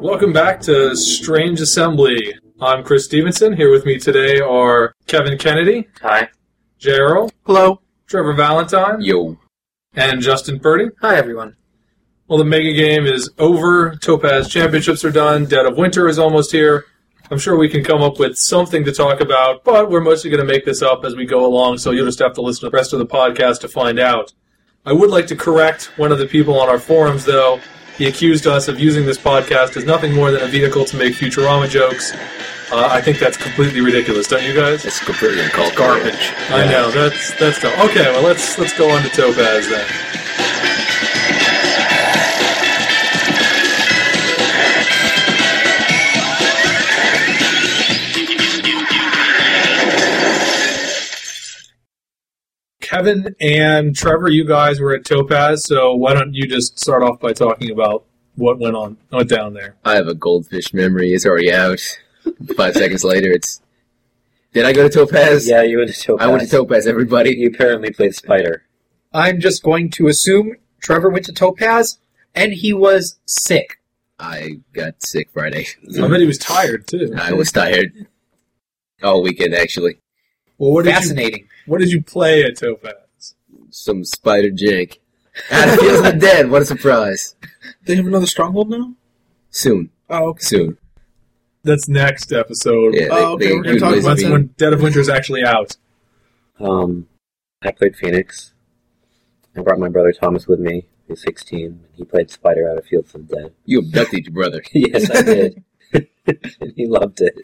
Welcome back to Strange Assembly. I'm Chris Stevenson. Here with me today are Kevin Kennedy, Hi. Gerald, Hello. Trevor Valentine, Yo. and Justin Purdy. Hi, everyone. Well, the mega game is over. Topaz Championships are done. Dead of Winter is almost here. I'm sure we can come up with something to talk about, but we're mostly going to make this up as we go along, so you'll just have to listen to the rest of the podcast to find out. I would like to correct one of the people on our forums, though. He accused us of using this podcast as nothing more than a vehicle to make Futurama jokes. Uh, I think that's completely ridiculous, don't you guys? It's completely. Garbage. I know that's that's dumb. Okay, well let's let's go on to Topaz then. Kevin and Trevor, you guys were at Topaz, so why don't you just start off by talking about what went on went down there? I have a goldfish memory. It's already out. Five seconds later, it's. Did I go to Topaz? Yeah, you went to Topaz. I went to Topaz, everybody. You apparently played Spider. I'm just going to assume Trevor went to Topaz and he was sick. I got sick Friday. I bet he was tired too. I was tired. All weekend, actually. Well, what did you Fascinating. what did you play at Topaz? Some Spider Jake. Out of Fields of the Dead. What a surprise. They have another stronghold now? Soon. Oh, okay. Soon. That's next episode. Yeah, Oh, okay, we're gonna talk about That's when Dead of Winter is actually out. Um, I played Phoenix. I brought my brother Thomas with me. He's 16. and He played Spider out of Fields of the Dead. You abducted your brother. yes, I did. and he loved it.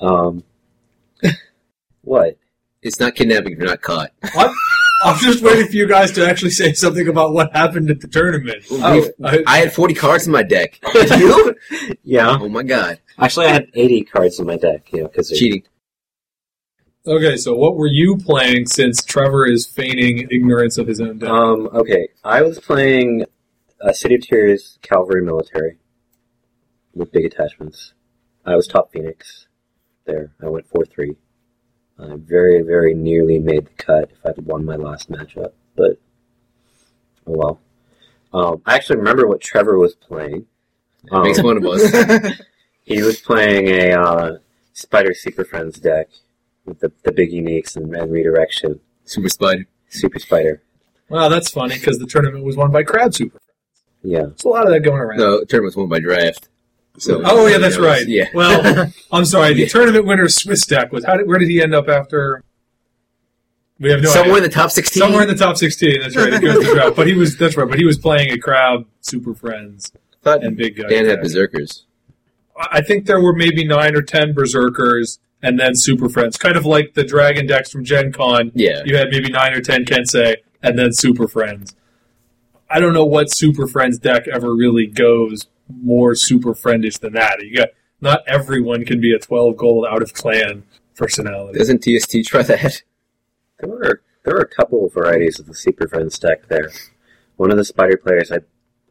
Um, what? It's not kidnapping if you're not caught. I'm just waiting for you guys to actually say something about what happened at the tournament. Oh, I, I had 40 cards in my deck. You? yeah. Oh my god. Actually, I had 80 cards in my deck. You know, because Cheating. okay, so what were you playing since Trevor is feigning ignorance of his own deck? Um, okay, I was playing uh, City of Tears Cavalry Military with big attachments. I was top Phoenix there. I went 4 3. I very, very nearly made the cut if I'd won my last matchup, but oh well. Um, I actually remember what Trevor was playing. Um, Makes fun of us. He was playing a uh, Spider Super Friends deck with the, the big uniques and, and redirection. Super spider. Super Spider. wow, that's funny because the tournament was won by Crab Super. Yeah. There's a lot of that going around. No, tournament was won by draft. So Oh yeah, that's right. Yeah. Well, I'm sorry. The Yeah. tournament winner Swiss deck was how did, where did he end up after? We have no Somewhere in the top 16. Somewhere in the top 16. That's right. It goes to draft. But he was that's right. But he was playing a Crab Super Friends thought and Big Guy. Dan had berserkers. I think there were maybe nine or ten Berserkers and then Super Friends, kind of like the Dragon decks from Gen Con. Yeah. You had maybe nine or ten Kensei and then Super Friends. I don't know what Super Friends deck ever really goes more Super Friendish than that. You got not everyone can be a twelve gold out of clan personality. Doesn't TST try that? There are there were a couple of varieties of the Super Friends deck there. One of the Spider players I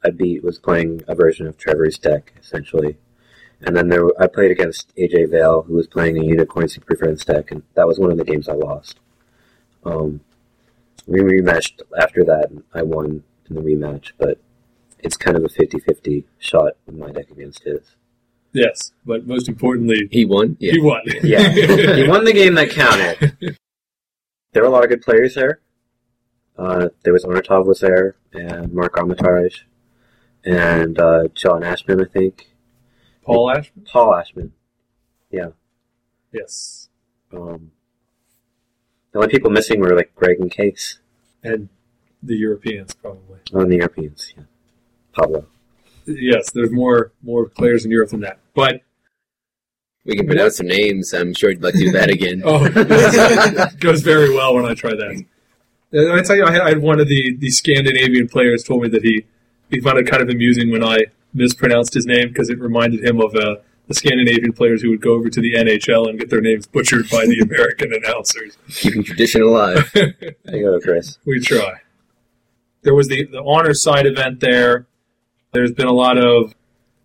I beat was playing a version of Trevor's deck essentially, and then there I played against AJ Vale who was playing a Unicorn Super Friends deck, and that was one of the games I lost. Um, we rematched after that, and I won in the rematch, but it's kind of a 50-50 shot in my deck against his. Yes, but most importantly, He won? Yeah. he won. Yeah, he won the game that counted. There were a lot of good players there. Uh, there was Onatov was there, and Mark Armitage, and uh, John Ashman, I think. Paul Ashman. Paul Ashman. Yeah. Yes, Um, the only people missing were like Greg and Case and the Europeans probably. on the Europeans. Yeah. Pablo. Yes, there's more more players in Europe than that, but We can pronounce some names. I'm sure you'd like to do that again. Oh, it goes very well when I try that. I tell you, I had, I had one of the, the Scandinavian players told me that he, he found it kind of amusing when I mispronounced his name because it reminded him of uh, the Scandinavian players who would go over to the NHL and get their names butchered by the American announcers. Keeping tradition alive. There you go, Chris. We try. There was the, the honor side event there. There's been a lot of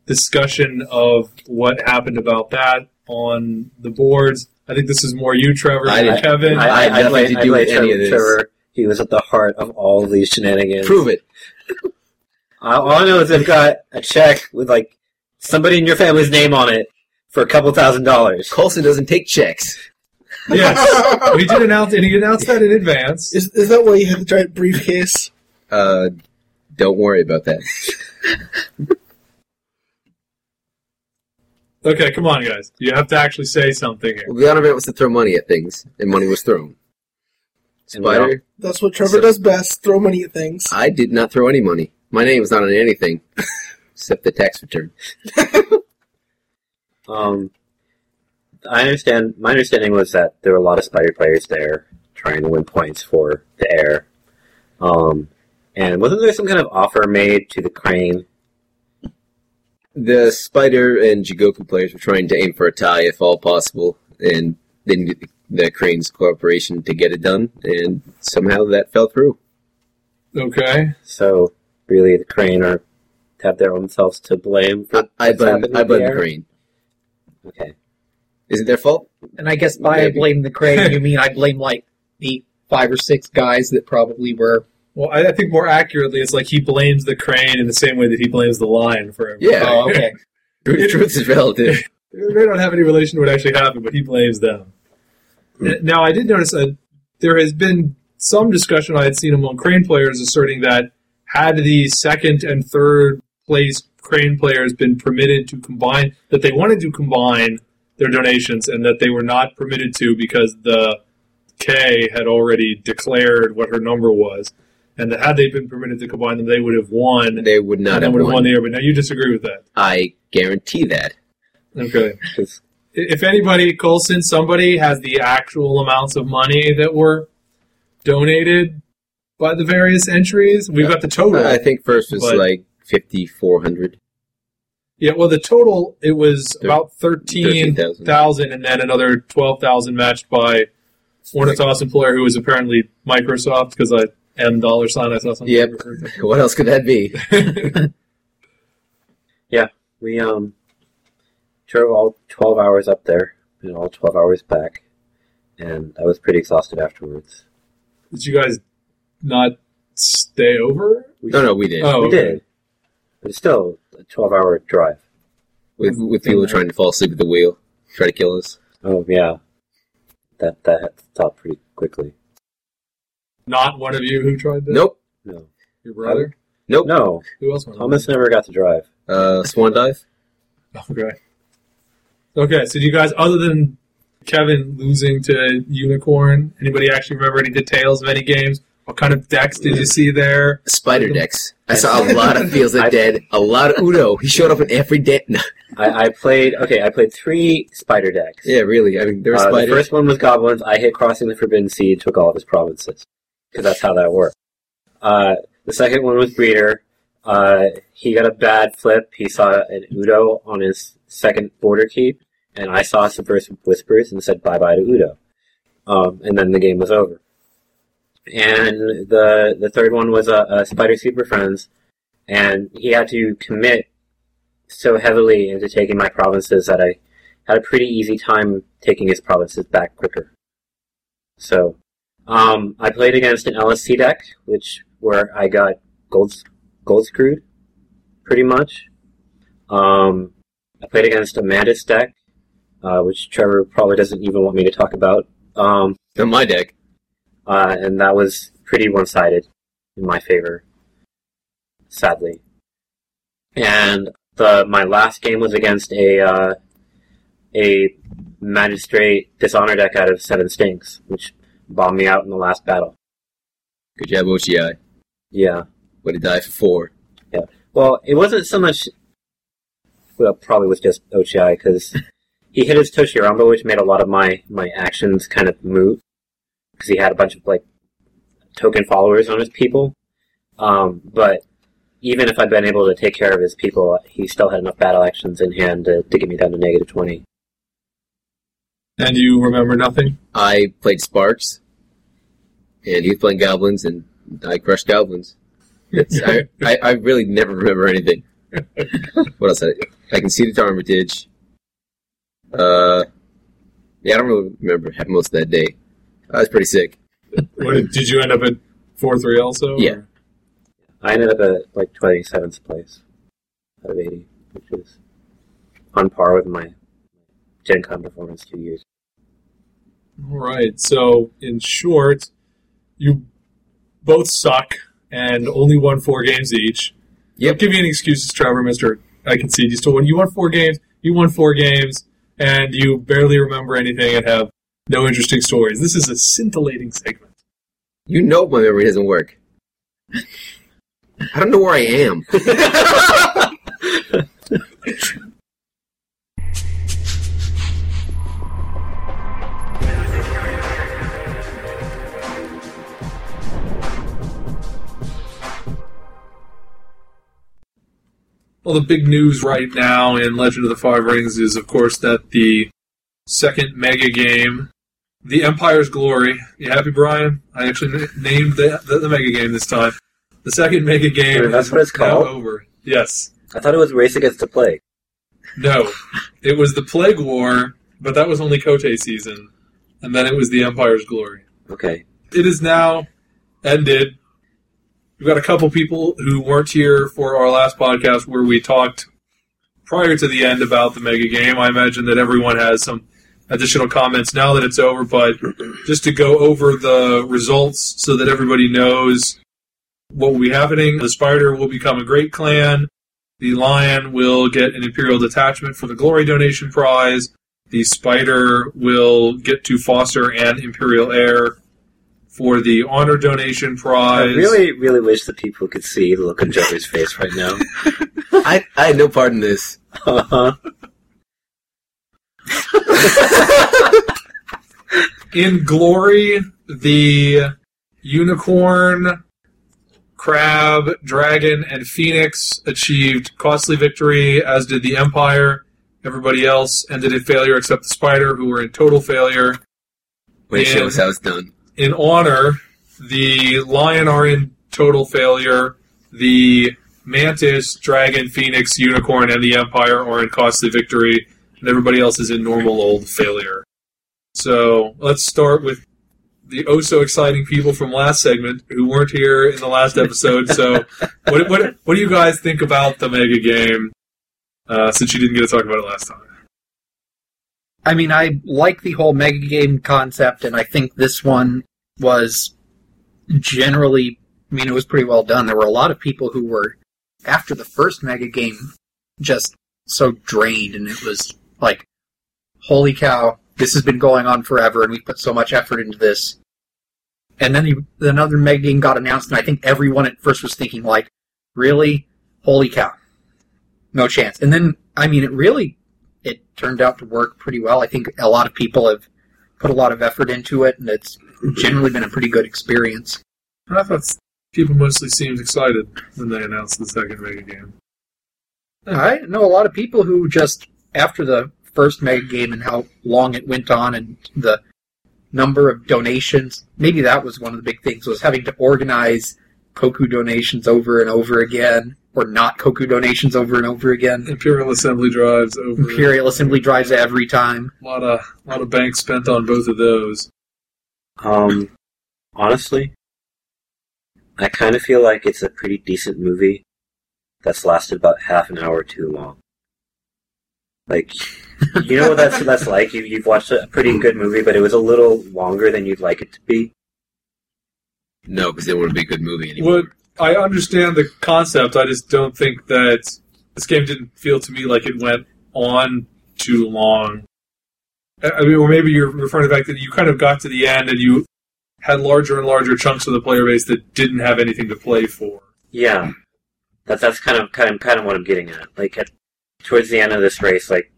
discussion of what happened about that on the boards. I think this is more you, Trevor, I than didn't- Kevin. I had nothing played- to do played with any of this. Trevor. He was at the heart of all of these shenanigans. Prove it. All I know is they've got a check with like somebody in your family's name on it for a couple thousand dollars. Colson doesn't take checks. Yes, we did announce, and he announced that in advance. Is, is that why you had the giant briefcase? Uh, don't worry about that. Okay, come on, guys. You have to actually say something here. Well, the honor event was to throw money at things, and money was thrown. And we Spider, That's what Trevor So- does best. Throw money at things. I did not throw any money. My name was not on anything except the tax return. Um, I understand. My understanding was that there were a lot of spider players there trying to win points for the heir. Um, and wasn't there some kind of offer made to the crane? The Spider and Jigoku players were trying to aim for a tie if all possible, and they needed the Crane's cooperation to get it done, and somehow that fell through. Okay. So really, the crane are have their own selves to blame for. I what's blame, I blame the the? Crane. Okay. Is it their fault? And I guess by I blame the crane, you mean I blame like the five or six guys that probably were. Well, I, I think more accurately, it's like he blames the crane in the same way that he blames the lion for him. Yeah. Oh, okay. Truth, truth is relative. they don't have any relation to what actually happened, but he blames them. Hmm. Now, I did notice that there has been some discussion I had seen among crane players asserting that had the second and third place crane players been permitted to combine, that they wanted to combine their donations and that they were not permitted to because the K had already declared what her number was. And that had they been permitted to combine them, they would have won. They would not have would have won won. the heir. But now you disagree with that. I guarantee that. Okay. if anybody, Colson, somebody has the actual amounts of money that were donated by the various entries, we've got the total. I think first was But- like 5,400. yeah, well, the total it was Thir- about 13,000. and then another twelve thousand matched by one Ornithos employer who was apparently Microsoft because I M dollar sign. I saw something. Yep. What else could that be? Yeah, we um drove all twelve hours up there and all twelve hours back, and I was pretty exhausted afterwards. Did you guys not stay over? We, No, no, we did. Oh, we okay. did, but it's still a twelve-hour drive. With, with people trying to fall asleep at the wheel, try to kill us. Oh yeah, that that had to stop pretty quickly. Not one of you who tried that. Nope. No, Your brother. Nope. no, Who else? went on? Thomas never got to drive. Uh, Swan Dive? Okay. Okay, so do you guys, other than Kevin losing to Unicorn, anybody actually remember any details of any games? What kind of decks did you see there? Spider decks. I saw a lot of Fields of Dead, a lot of Udo. He showed up in every deck. No. I, I played okay. I played three spider decks. Yeah, really. I mean, there were Uh, the spiders. first one was goblins. I hit crossing the Forbidden Sea, took all of his provinces because that's how that works. Uh, the second one was breeder. Uh, he got a bad flip. He saw an Udo on his second border keep, and I saw subversive whispers and said bye bye to Udo. Um, and then the game was over. And the the third one was a, a Spider Super Friends, and he had to commit so heavily into taking my provinces that I had a pretty easy time taking his provinces back quicker. So, um, I played against an LSC deck, which where I got gold gold screwed, pretty much. Um, I played against a Mantis deck, uh, which Trevor probably doesn't even want me to talk about. Um, on my deck. uh, and that was pretty one-sided in my favor, sadly. And the my last game was against a uh, a magistrate dishonor deck out of Seven Stings, which bombed me out in the last battle. Good job, OGI. Yeah. Would have died for four. Yeah. Well, it wasn't so much. Well, probably was just OCI because he hit his Toshi Ranbo, which made a lot of my my actions kind of move because he had a bunch of like token followers on his people. Um, but even if I'd been able to take care of his people, he still had enough battle actions in hand to, to get me down to negative twenty. And you remember nothing? I played Sparks, and he was playing Goblins, and I crushed Goblins. It's, I, I, I really never remember anything. what else? I, I can see the Armitage. Uh, yeah, I don't really remember most of that day. I was pretty sick. What, did you end up at four three also? Yeah. or- I ended up at like 27th place out of 80, which is on par with my Gen Con performance two years. All right. So, in short, you both suck and only won four games each. Yep. Don't give me any excuses, Trevor, Mister. I concede you still won. You won four games. You won four games, and you barely remember anything and have no interesting stories. This is a scintillating segment. You know my memory doesn't work. I don't know where I am. Well, the big news right now in Legend of the Five Rings is, of course, that the second mega game, The Empire's Glory. You happy, Brian? I actually n- named the, the, the mega game this time. The second mega game Wait, that's is what it's now called? over. Yes. I thought it was Race Against the Plague. No. it was the Plague War, but that was only Kote season. And then it was The Empire's Glory. Okay. it is now ended. We've got a couple people who weren't here for our last podcast where we talked prior to the end about the mega game. I imagine that everyone has some additional comments now that it's over, but just to go over the results so that everybody knows what will be happening. The spider will become a great clan. The lion will get an imperial detachment for the glory donation prize. The spider will get to foster an imperial heir for the honor donation prize. I really, really wish that people could see the look on Joey's face right now. I, I had no part in this. Uh-huh. In glory, the unicorn, crab, dragon, and phoenix achieved costly victory, as did the empire. Everybody else ended in failure except the spider, who were in total failure. It Yeah. shows how it's done. In honor, the lion are in total failure. The mantis, dragon, phoenix, unicorn, and the empire are in costly victory, and everybody else is in normal old failure. So let's start with the oh so exciting people from last segment who weren't here in the last episode. So, what, what, what do you guys think about the mega game? Uh, since you didn't get to talk about it last time. I mean, I like the whole mega game concept, and I think this one was generally. I mean, it was pretty well done. There were a lot of people who were after the first mega game just so drained, and it was like, holy cow, this has been going on forever, and we put so much effort into this. And then the, another mega game got announced, and I think everyone at first was thinking like, really, holy cow, no chance. And then, I mean, it really it turned out to work pretty well. I think a lot of people have put a lot of effort into it, and it's generally been a pretty good experience. I thought people mostly seemed excited when they announced the second mega game. I know a lot of people who just after the first mega game and how long it went on and the number of donations, maybe that was one of the big things was having to organize Koku donations over and over again, or not Koku donations over and over again. Imperial Assembly drives over. Imperial Assembly drives every time. A lot of a lot of banks spent on both of those. Um, honestly, I kind of feel like it's a pretty decent movie that's lasted about half an hour too long. Like, you know what that's that's like. You you've watched a pretty good movie, but it was a little longer than you'd like it to be. No, because it wouldn't be a good movie anymore. What I understand the concept, I just don't think that this game didn't feel to me like it went on too long. I mean, or maybe you're referring to the fact that you kind of got to the end and you had larger and larger chunks of the player base that didn't have anything to play for. Yeah, that's that's kind of kind of kind of what I'm getting at. Like at towards the end of this race, like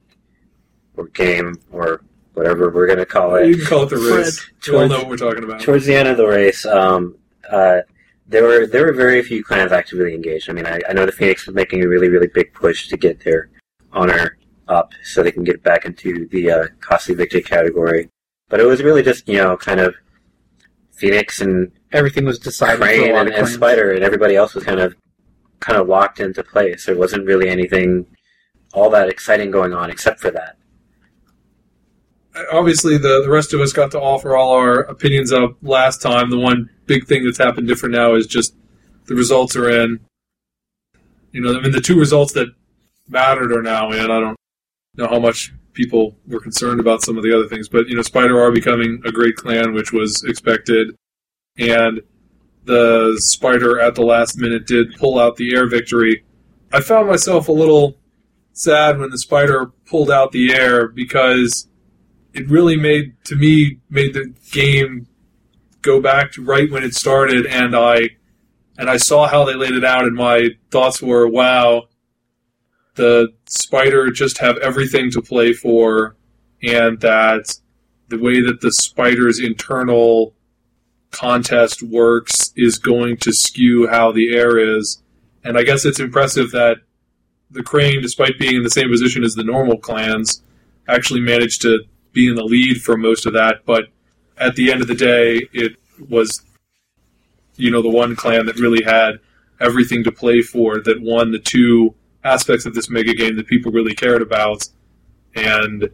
or game or whatever we're gonna call it. You can call it the race. All Towards- know what we're talking about. towards the end of the race, um, uh, there were there were very few clans actively engaged. I mean, I, I know the Phoenix was making a really really big push to get their honor up so they can get back into the uh, costly victory category, but it was really just you know kind of Phoenix and Everything was decided for a Crane lot and, of and. Spider, and everybody else was kind of kind of locked into place. There wasn't really anything all that exciting going on except for that. obviously the, the rest of us got to offer all our opinions up last time. The one big thing that's happened different now is just the results are in. You know, I mean, the two results that mattered are now in. I don't know how much people were concerned about some of the other things, but you know, Spider are becoming a great clan, which was expected, and the Spider at the last minute did pull out the heir victory. I found myself a little sad when the Spider pulled out the heir because it really made to me made the game go back to right when it started, and I and I saw how they laid it out, and my thoughts were, wow, the spider just have everything to play for, and that the way that the spider's internal contest works is going to skew how the heir is. And I guess it's impressive that the crane, despite being in the same position as the normal clans, actually managed to be in the lead for most of that. But at the end of the day, it was, you know, the one clan that really had everything to play for that won the two aspects of this mega game that people really cared about, and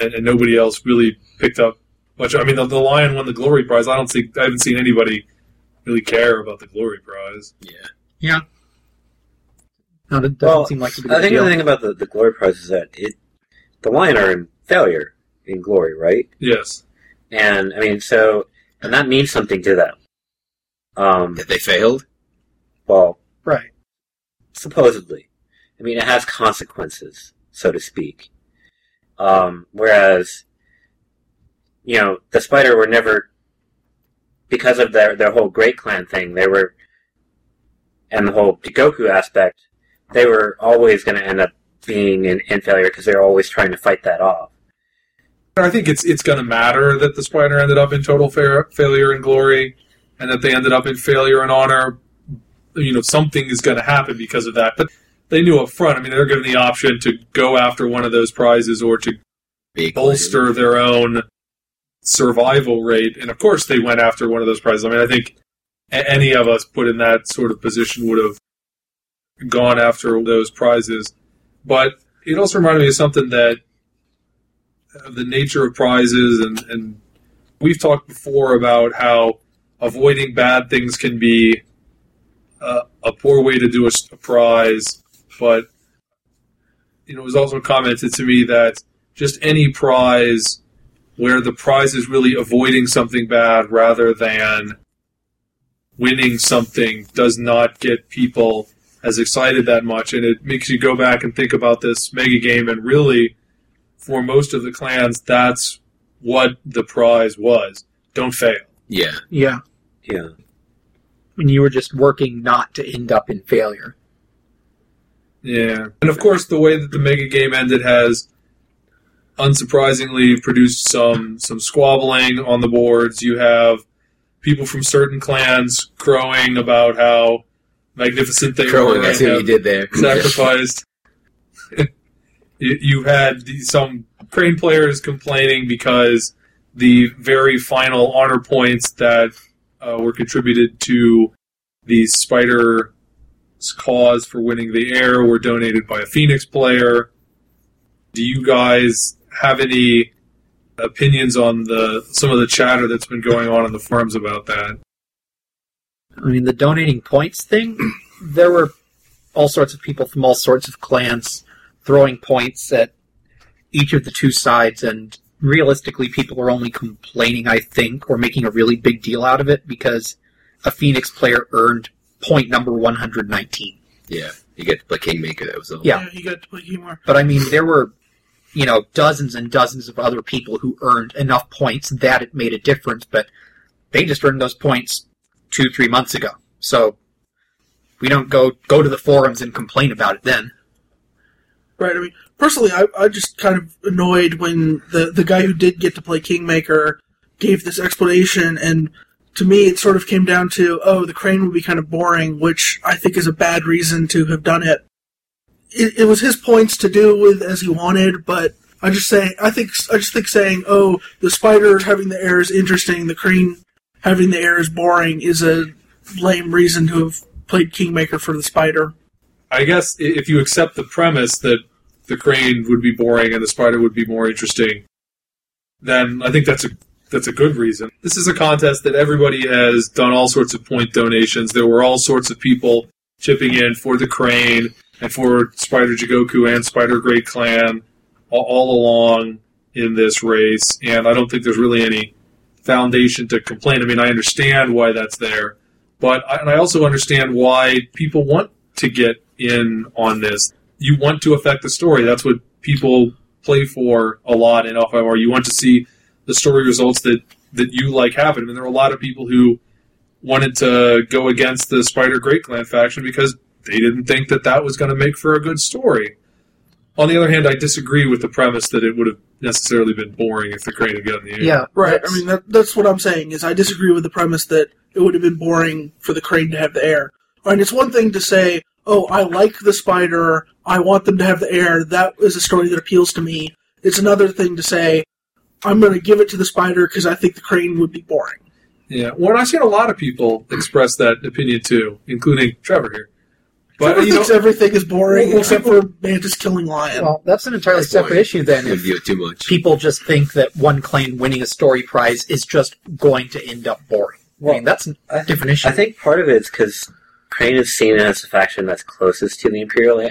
and, and nobody else really picked up much. I mean, the, the Lion won the glory prize. I don't see. I haven't seen anybody really care about the glory prize. Yeah. Yeah. No, that doesn't Well, seem like a I think deal. the thing about the, the glory prize is that it, the Lion are in failure in glory, right? Yes. And I mean, so and that means something to them. Um, That they failed? well, right. Supposedly. I mean, it has consequences, so to speak. Um, whereas, you know, the Spider were never, because of their, their whole Great Clan thing, they were, and the whole Goku aspect, they were always going to end up being in, in failure because they're always trying to fight that off. I think it's it's going to matter that the Spider ended up in total fa- failure and glory, and that they ended up in failure and honor. You know, something is going to happen because of that. But they knew up front. I mean, they're given the option to go after one of those prizes or to Big bolster their own survival rate. And of course, they went after one of those prizes. I mean, I think any of us put in that sort of position would have gone after those prizes. But it also reminded me of something that of the nature of prizes, and, and we've talked before about how avoiding bad things can be uh, a poor way to do a prize. But you know, it was also commented to me that just any prize where the prize is really avoiding something bad rather than winning something does not get people as excited that much and it makes you go back and think about this mega game and really for most of the clans that's what the prize was don't fail Yeah. Yeah. Yeah. And you were just working not to end up in failure. Yeah, and of course, the way that the mega game ended has, unsurprisingly, produced some some squabbling on the boards. You have people from certain clans crowing about how magnificent they Crowing, were I see what you did there. sacrificed. you, you had some crane players complaining because the very final honor points that uh, were contributed to the spider cause for winning the heir were donated by a Phoenix player. Do you guys have any opinions on the some of the chatter that's been going on in the forums about that? I mean, the donating points thing, there were all sorts of people from all sorts of clans throwing points at each of the two sides, and realistically, people were only complaining, I think, or making a really big deal out of it because a Phoenix player earned point number 119. Yeah. You get to play Kingmaker, that was all. Yeah. you got to play humor. But I mean, there were, you know, dozens and dozens of other people who earned enough points that it made a difference, but they just earned those points two, three months ago. So we don't go go to the forums and complain about it then. Right. I mean, personally, I, I just kind of annoyed when the the guy who did get to play Kingmaker gave this explanation, and to me, it sort of came down to, oh, the crane would be kind of boring, which I think is a bad reason to have done it. It, it was his points to do with as he wanted, but I just say, I think, I just think saying, oh, the spider having the heir is interesting, the crane having the heir is boring, is a lame reason to have played Kingmaker for the spider. I guess if you accept the premise that the crane would be boring and the spider would be more interesting, then I think that's a that's a good reason. This is a contest that everybody has done all sorts of point donations. There were all sorts of people chipping in for the crane and for Spider Jigoku and Spider Great Clan all, all along in this race, and I don't think there's really any foundation to complain. I mean, I understand why that's there, but I, and I also understand why people want to get in on this. You want to affect the story. That's what people play for a lot in L5R. You want to see the story results that that you like happen. I mean, there are a lot of people who wanted to go against the Spider Great Clan faction because they didn't think that that was going to make for a good story. On the other hand, I disagree with the premise that it would have necessarily been boring if the crane had gotten the heir. Yeah, Right. that's- I mean, that, that's what I'm saying. Is I disagree with the premise that it would have been boring for the crane to have the heir. And it's one thing to say, "Oh, I like the spider. I want them to have the heir. That is a story that appeals to me." It's another thing to say, "I'm going to give it to the spider because I think the crane would be boring." Yeah, well, I've seen a lot of people express that opinion too, including Trevor here. But Trevor you know, thinks everything is boring Well, except for Mantis killing lion. well, that's an entirely That's separate boring. issue then. Would If do too much. people just think that one clan winning a story prize is just going to end up boring. I mean, that's a I, different issue. I think part of it is because Crane is seen as the faction that's closest to the Imperial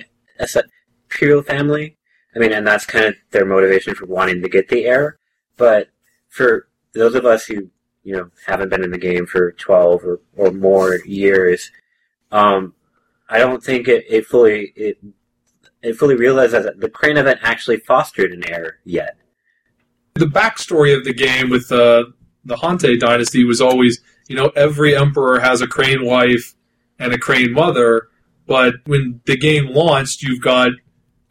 Imperial family. I mean, and that's kind of their motivation for wanting to get the heir. But for those of us who you know haven't been in the game for twelve or, or more years, um, I don't think it, it fully it it fully realizes that the Crane haven't actually fostered an heir yet. the backstory of the game with uh, the Hantei dynasty was always, you know, every emperor has a crane wife and a crane mother, but when the game launched, you've got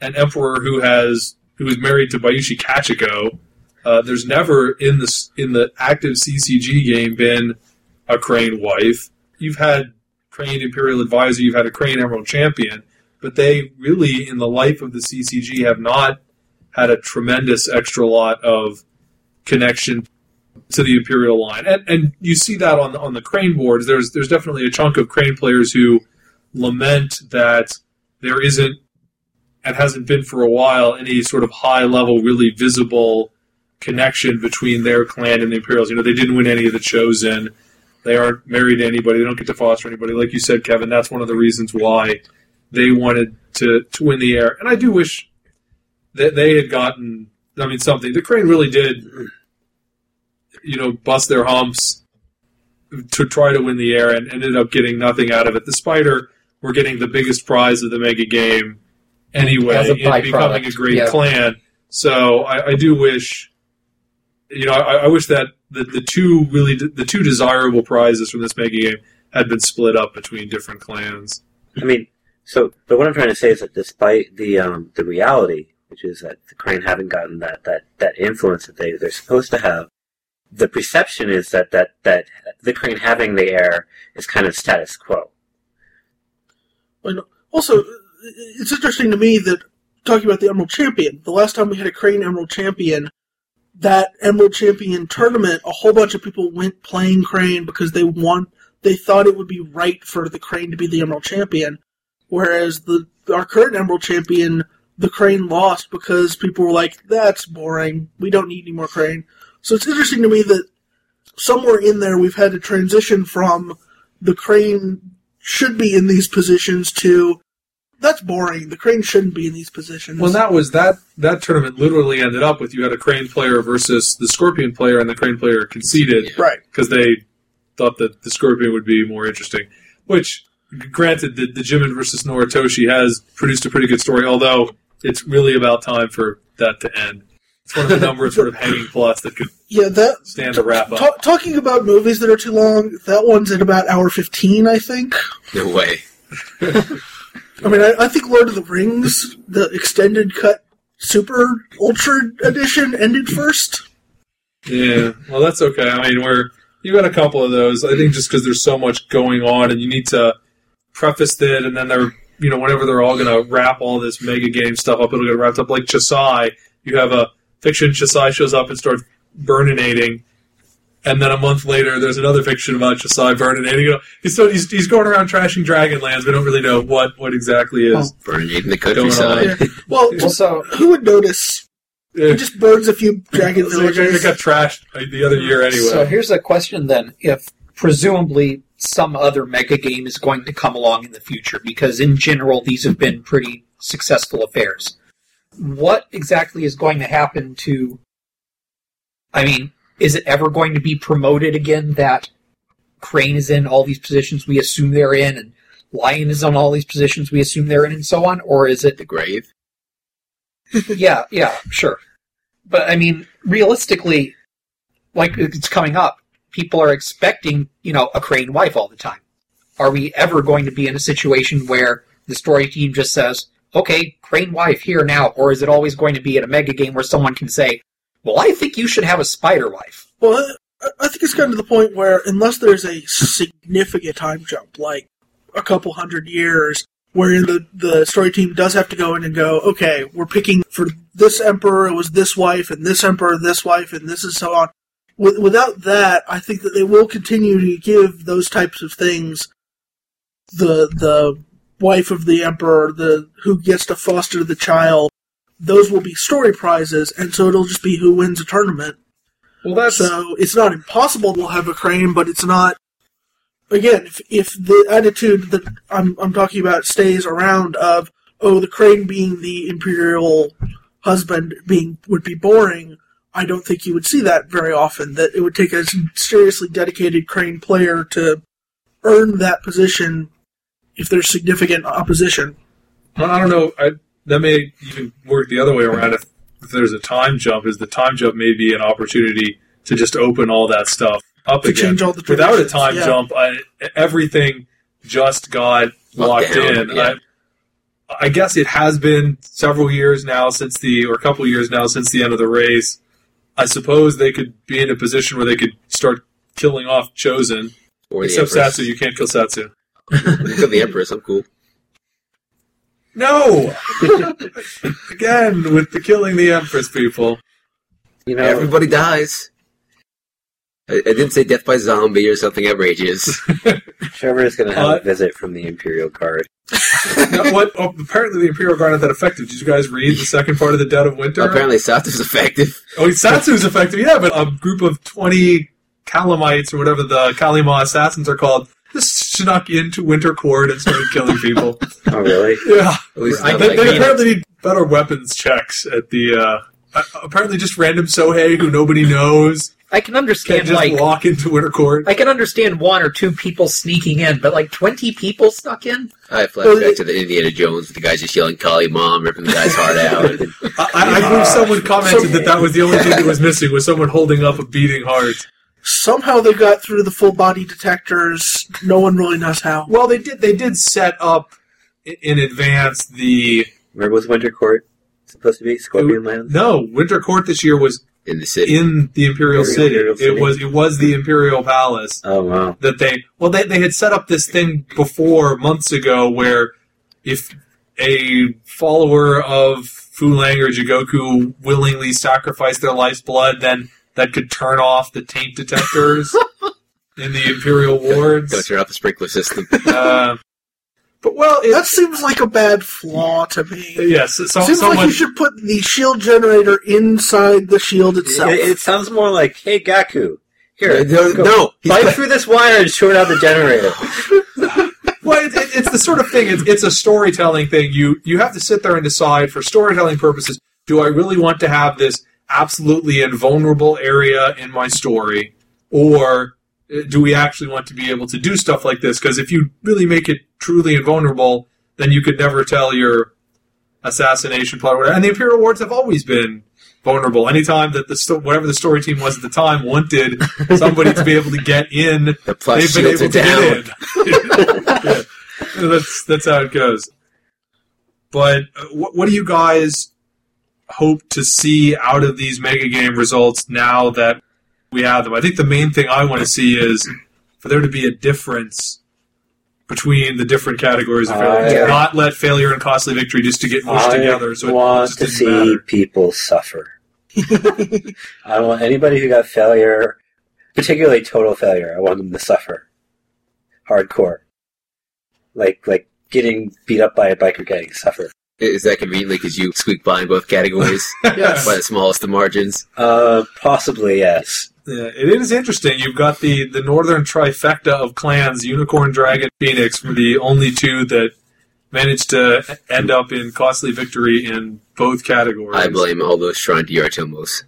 an emperor who has who is married to Bayushi Kachiko. Uh, there's never in the in the active CCG game been a crane wife. You've had crane imperial advisor, you've had a crane emerald champion, but they really in the life of the CCG have not had a tremendous extra lot of connection to the Imperial line, and and you see that on on the Crane boards. There's there's definitely a chunk of Crane players who lament that there isn't and hasn't been for a while any sort of high level, really visible connection between their clan and the Imperials. You know, they didn't win any of the chosen. They aren't married to anybody. They don't get to foster anybody. Like you said, Kevin, that's one of the reasons why they wanted to, to win the heir. And I do wish that they had gotten, I mean, something. The Crane really did, you know, bust their humps to try to win the heir and ended up getting nothing out of it. The Spider were getting the biggest prize of the mega game anyway As a in becoming a great yeah. clan. So I, I do wish, you know, I, I wish that the, the two really the two desirable prizes from this mega game had been split up between different clans. I mean, so, but what I'm trying to say is that despite the um, the reality, which is that the Crane haven't gotten that, that, that influence that they they're supposed to have, the perception is that, that that the Crane having the heir is kind of status quo. And also, it's interesting to me that talking about the Emerald Champion, the last time we had a Crane Emerald Champion, that Emerald Champion tournament, a whole bunch of people went playing Crane because they want they thought it would be right for the Crane to be the Emerald Champion, whereas the our current Emerald Champion, the Crane lost because people were like, "That's boring. We don't need any more Crane." So it's interesting to me that somewhere in there we've had to transition from the Crane should be in these positions to that's boring. The crane shouldn't be in these positions. Well, that was that that tournament literally ended up with you had a crane player versus the scorpion player, and the crane player conceded right. because they thought that the scorpion would be more interesting. Which, granted, the, the Jimen versus Noritoshi has produced a pretty good story, although it's really about time for that to end. It's one of the number of sort of hanging plots that could Yeah, that stand to wrap up. ta- talking about movies that are too long. That one's at about hour fifteen, I think. No way. I mean, I, I think Lord of the Rings, the extended cut, super ultra edition, ended first. Yeah, well, that's okay. I mean, we're you got a couple of those. I think just because there's so much going on, and you need to preface it, and then they're you know whenever they're all going to wrap all this mega game stuff up, it'll get wrapped up. Like Chisai, you have a fiction Chisai shows up and starts burninating, and then a month later, there's another fiction about Chisai burninating. You know, he's so he's, he's going around trashing Dragonlands. We don't really know what what exactly is. Burning in the Going on. countryside. Well, Also, who would notice It just burns a few dragon It it got trashed the other year anyway. So here's a question then: If presumably some other mega game is going to come along in the future, because in general these have been pretty successful affairs, what exactly is going to happen to? I mean, is it ever going to be promoted again that Crane is in all these positions we assume they're in, and Lion is on all these positions we assume they're in, and so on, or is it The grave. yeah, yeah, sure. But I mean, realistically, like it's coming up, people are expecting, you know, a crane wife all the time. Are we ever going to be in a situation where the story team just says, okay, crane wife here now, or is it always going to be at a mega game where someone can say, well, I think you should have a spider wife? Well, I, think it's gotten to the point where unless there's a significant time jump, like a couple hundred years, wherein the, the story team does have to go in and go, okay, we're picking for this emperor, it was this wife, and this emperor, this wife, and this is so on. With, without that, I think that they will continue to give those types of things the the wife of the emperor, the who gets to foster the child. Those will be story prizes, and so it'll just be who wins a tournament. well, that's So it's not impossible to have a crane, but it's not. Again, if, if the attitude that I'm, I'm talking about stays around of oh the crane being the imperial husband being would be boring, I don't think you would see that very often. That it would take a seriously dedicated crane player to earn that position if there's significant opposition. Well, I don't know. I, that may even work the other way around. If, if there's a time jump, is the time jump may be an opportunity to just open all that stuff up To again. change all the Without a time yeah. jump, I, everything just got locked down, in. yeah. I, I guess it has been several years now since the, or a couple years now since the end of the race. I suppose they could be in a position where they could start killing off Chosen. Or Except Empress. Satsu, you can't kill Satsu. Kill the Empress. I'm cool. No! Again, with the killing the Empress people. You know, Everybody dies. I, I didn't say death by zombie or something outrageous. Trevor is going to have Uh, a visit from the Imperial Guard. Now, what? Oh, apparently, the Imperial Guard not that effective. Did you guys read the second part of the Dead of Winter? Apparently, Satsu's effective. Oh, Satsu's effective, yeah, but a group of twenty Kalamites or whatever the Kalima assassins are called just snuck into Winter Court and started killing people. Oh, really? yeah, At least I they, like they me. apparently need better weapons checks at the. Uh, uh, apparently, just random Sohei who nobody knows I can can understand just like walk into Winter Court. I can understand one or two people sneaking in, but like twenty people snuck in. I flashback to the Indiana Jones with the guys just yelling "Kali Mom," ripping the guy's heart out. I, I, I believe someone commented that that was the only thing that was missing was someone holding up a beating heart. Somehow they got through the full body detectors. No one really knows how. Well, they did. They did set up i- in advance the Where was Winter Court supposed to be? Scorpion Land? no Winter Court this year was in the city. in the Imperial, Imperial City. City. It was it was the Imperial Palace Oh, wow. that they well they they had set up this thing before months ago where if a follower of Fu Leng or Jigoku willingly sacrificed their life's blood, then that could turn off the taint detectors in the Imperial wards. Gotta turn off the sprinkler system. Uh, but well, it, That seems like a bad flaw to me. yes, so, Seems someone like you should put the shield generator inside the shield itself. It, it sounds more like, hey, Gaku, here, no, go no, he's fight through this wire and short out the generator. Well, it, it, it's the sort of thing. It's, it's a storytelling thing. You you have to sit there and decide for storytelling purposes. Do I really want to have this absolutely invulnerable area in my story, or uh, do we actually want to be able to do stuff like this? Because if you really make it truly invulnerable, then you could never tell your assassination plot. Whatever. And the Imperial Wards have always been vulnerable. Anytime that the sto- whatever the story team was at the time wanted somebody to be able to get in the they've been able to down. get in. Yeah. That's that's how it goes. But uh, what, what do you guys hope to see out of these mega game results now that we have them? I think the main thing I want to see is for there to be a difference between the different categories of failure. I- To Not let failure and costly victory just to get mushed I together. So it want just to see matter. people suffer. I don't want anybody who got failure, particularly total failure. I want them to suffer, hardcore, like like getting beat up by a biker gang. Suffer. Is that conveniently because you squeak by in both categories Yes. by the smallest of margins? Uh, possibly yes. Yeah, it is interesting. You've got the, the northern trifecta of clans, Unicorn, Dragon, Phoenix, were the only two that managed to end up in costly victory in both categories. I blame all those shrine to Yoritomos.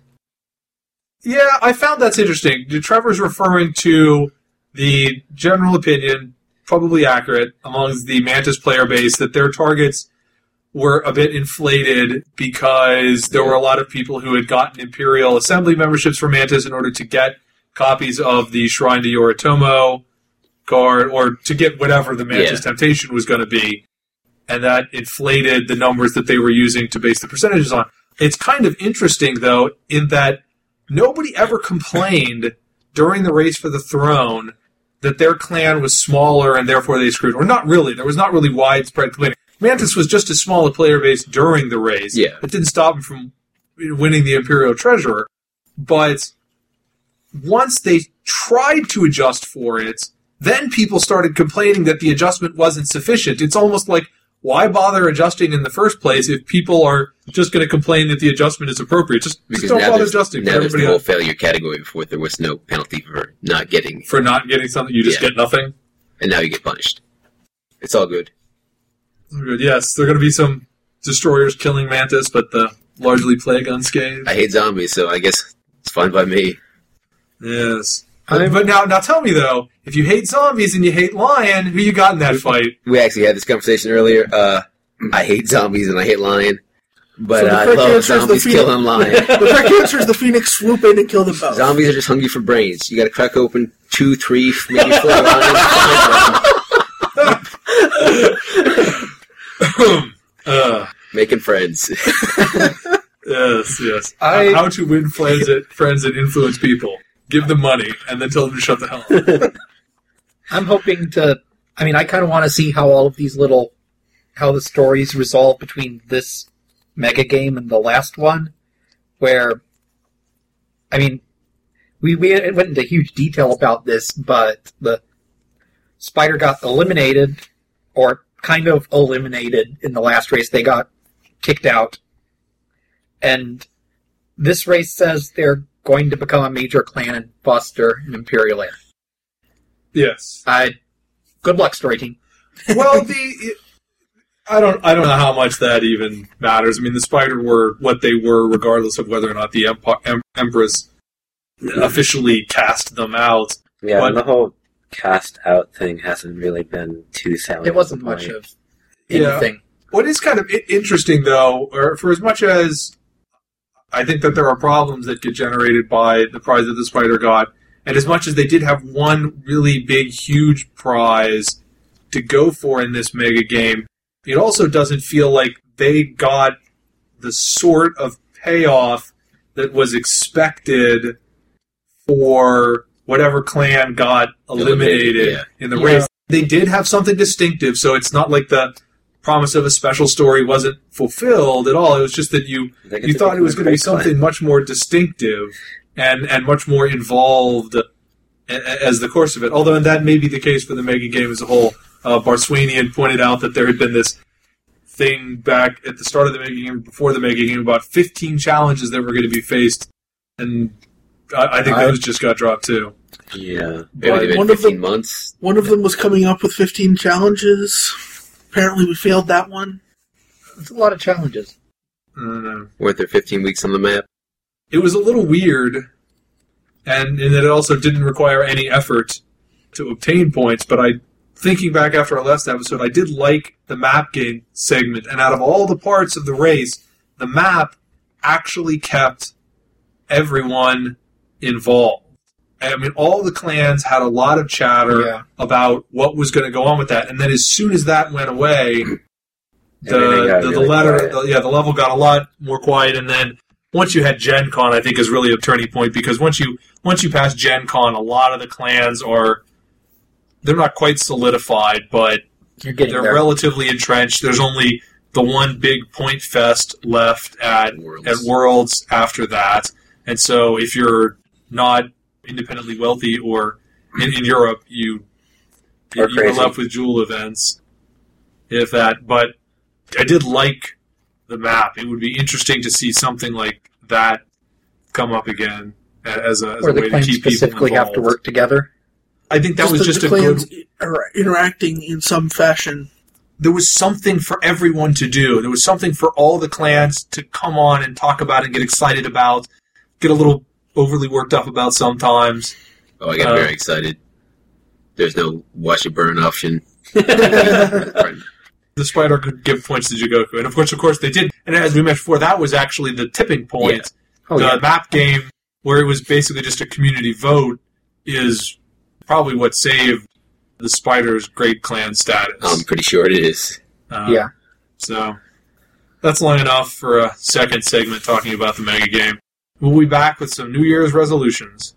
Yeah, I found that's interesting. Trevor's referring to the general opinion, probably accurate, amongst the Mantis player base that their targets were a bit inflated because there were a lot of people who had gotten Imperial Assembly memberships for Mantis in order to get copies of the Shrine to Yoritomo card or to get whatever the Mantis Yeah. Temptation was going to be. And that inflated the numbers that they were using to base the percentages on. It's kind of interesting, though, in that nobody ever complained during the race for the throne that their clan was smaller and therefore they screwed. Or not really. There was not really widespread complaining. Mantis was just as small a player base during the race. Yeah. It didn't stop him from winning the Imperial Treasurer. But once they tried to adjust for it, then people started complaining that the adjustment wasn't sufficient. It's almost like, why bother adjusting in the first place if people are just going to complain that the adjustment is appropriate? Just, just don't bother adjusting. now there's the whole else. failure category before there was no penalty for not getting, for not getting something, you just Yeah. get nothing. and now you get punished. It's all good. Good. Yes, there are going to be some destroyers killing Mantis, but the largely plague unscathed. I hate zombies, so I guess it's fine by me. Yes. But, but now, now tell me though, if you hate zombies and you hate Lion, who you got in that fight? We actually had this conversation earlier. Uh, I hate zombies and I hate lion, but So the I love answer the zombies Phoenix- killing lion. The correct answer is the Phoenix swoop in and kill them both. Zombies are just hungry for brains. You got to crack open two, three, maybe four lions. find them. Uh, Making friends. yes, yes. I- How to win friends at friends and influence people. Give them money and then tell them to shut the hell up. I'm hoping to. I mean, I kind of want to see how all of these little, how the stories resolve between this mega game and the last one, where, I mean, we we went into huge detail about this, but the spider got eliminated, or kind of eliminated in the last race. They got kicked out, and this race says they're going to become a major clan and Buster and Imperial Heir. yes. I good luck, story team. well, the I don't I don't know how much that even matters. I mean, the Spider were what they were, regardless of whether or not the Emp- em- Empress officially cast them out. Yeah, What- and the whole cast out thing hasn't really been too salient. It wasn't much point. of Yeah. anything. What is kind of interesting, though, or for as much as I think that there are problems that get generated by the prize that the Spider got, and as much as they did have one really big, huge prize to go for in this mega game, it also doesn't feel like they got the sort of payoff that was expected for whatever clan got eliminated Eliminated, yeah. in the Yeah. race. They did have something distinctive, so it's not like the promise of a special story wasn't fulfilled at all. It was just that you you thought it was going to be great clan. something much more distinctive and and much more involved a- a- as the course of it. Although and that may be the case for the mega game as a whole. Uh, Barswanian pointed out that there had been this thing back at the start of the mega game, before the mega game, about 15 challenges that were going to be faced, and I, I think I- those just got dropped too. Yeah. But one of them- months. One of them was coming up with 15 challenges. Apparently, we failed that one. It's a lot of challenges. I don't know. Weren't there 15 weeks on the map? it was a little weird, and in that it also didn't require any effort to obtain points. But I, thinking back after our last episode, I did like the map game segment, and out of all the parts of the race, the map actually kept everyone involved. I mean, all the clans had a lot of chatter Yeah. about what was going to go on with that, and then as soon as that went away, the Everything got the, the letter, the, yeah, the level got a lot more quiet, and then once you had Gen Con, I think is really a turning point because once you once you pass Gen Con, a lot of the clans are they're not quite solidified, but they're there. relatively entrenched. There's only the one big point fest left at Worlds. at Worlds after that, and so if you're not independently wealthy or in, in Europe, you Or you're crazy. left with jewel events, if that. But I did like the map. It would be interesting to see something like that come up again as a, as Or a way to clans keep people specifically have to work together. I think that was the- just the a good clans are interacting in some fashion. there was something for everyone to do. There was something for all the clans to come on and talk about and get excited about, get a little overly worked up about sometimes. Oh, I got Uh, very excited. There's no wash and burn option. The spider could give points to Jigoku, and of course, of course, they did. And as we mentioned before, that was actually the tipping point. Oh, the yeah. map game, where it was basically just a community vote, is probably what saved the spider's great clan status. I'm pretty sure it is. Uh, Yeah. So that's long enough for a second segment talking about the mega game. We'll be back with some New Year's resolutions.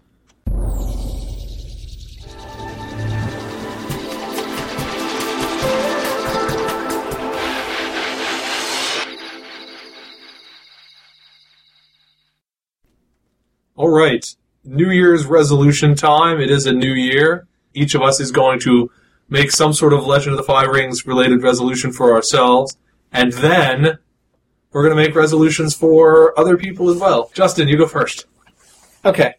All right, New Year's resolution time. It is a new year. Each of us is going to make some sort of Legend of the Five Rings related resolution for ourselves, and then we're going to make resolutions for other people as well. Justin, you go first. Okay.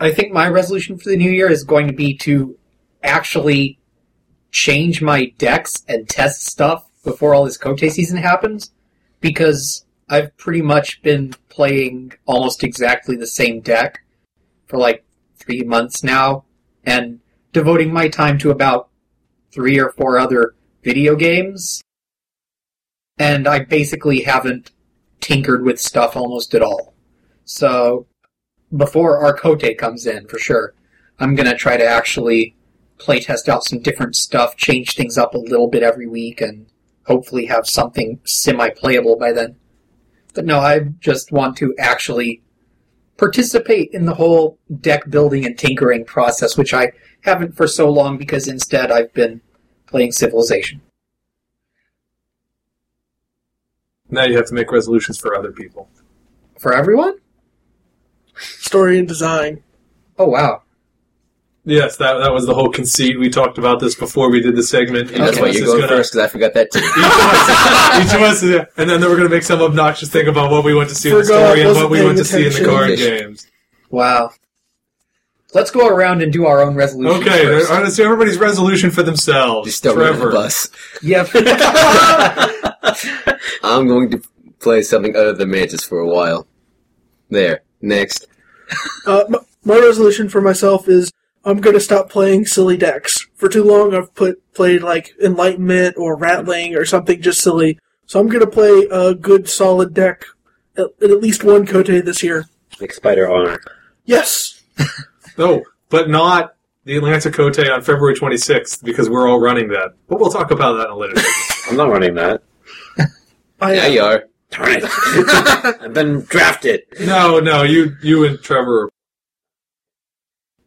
I think my resolution for the new year is going to be to actually change my decks and test stuff before all this Kotei season happens because I've pretty much been playing almost exactly the same deck for like three months now and devoting my time to about three or four other video games. And I basically haven't tinkered with stuff almost at all. So before our Kotei comes in, for sure. I'm gonna try to actually playtest out some different stuff, change things up a little bit every week, and hopefully have something semi-playable by then. But no, I just want to actually participate in the whole deck building and tinkering process, which I haven't for so long because instead I've been playing Civilization. Now you have to make resolutions for other people. For everyone? Story and design. Oh wow. Yes, that that was the whole conceit. We talked about this before we did the segment. And that's why you're is going gonna- first, because I forgot that too. Each of us, each of us yeah. and then we're going to make some obnoxious thing about what we want to see in the Forgot, story and wasn't what we paying want to see in the attention. card games. Wow. Let's go around and do our own resolutions Okay, first. I'm going to see everybody's resolution for themselves. Just throw me on the Trevor. bus. Yep. I'm going to play something other than Mantis for a while. There. Next. Uh, m- my resolution for myself is I'm going to stop playing silly decks. For too long, I've put played like Enlightenment or Ratling or something just silly. So I'm going to play a good, solid deck at, at least one Kotei this year. Like Spider Honor. Yes, No, but not the Atlanta Kotei on February 26th because we're all running that. But we'll talk about that in a later segment. I'm not running that. I Yeah, am. you are. Darn it. I've been drafted. No, no, you you and Trevor.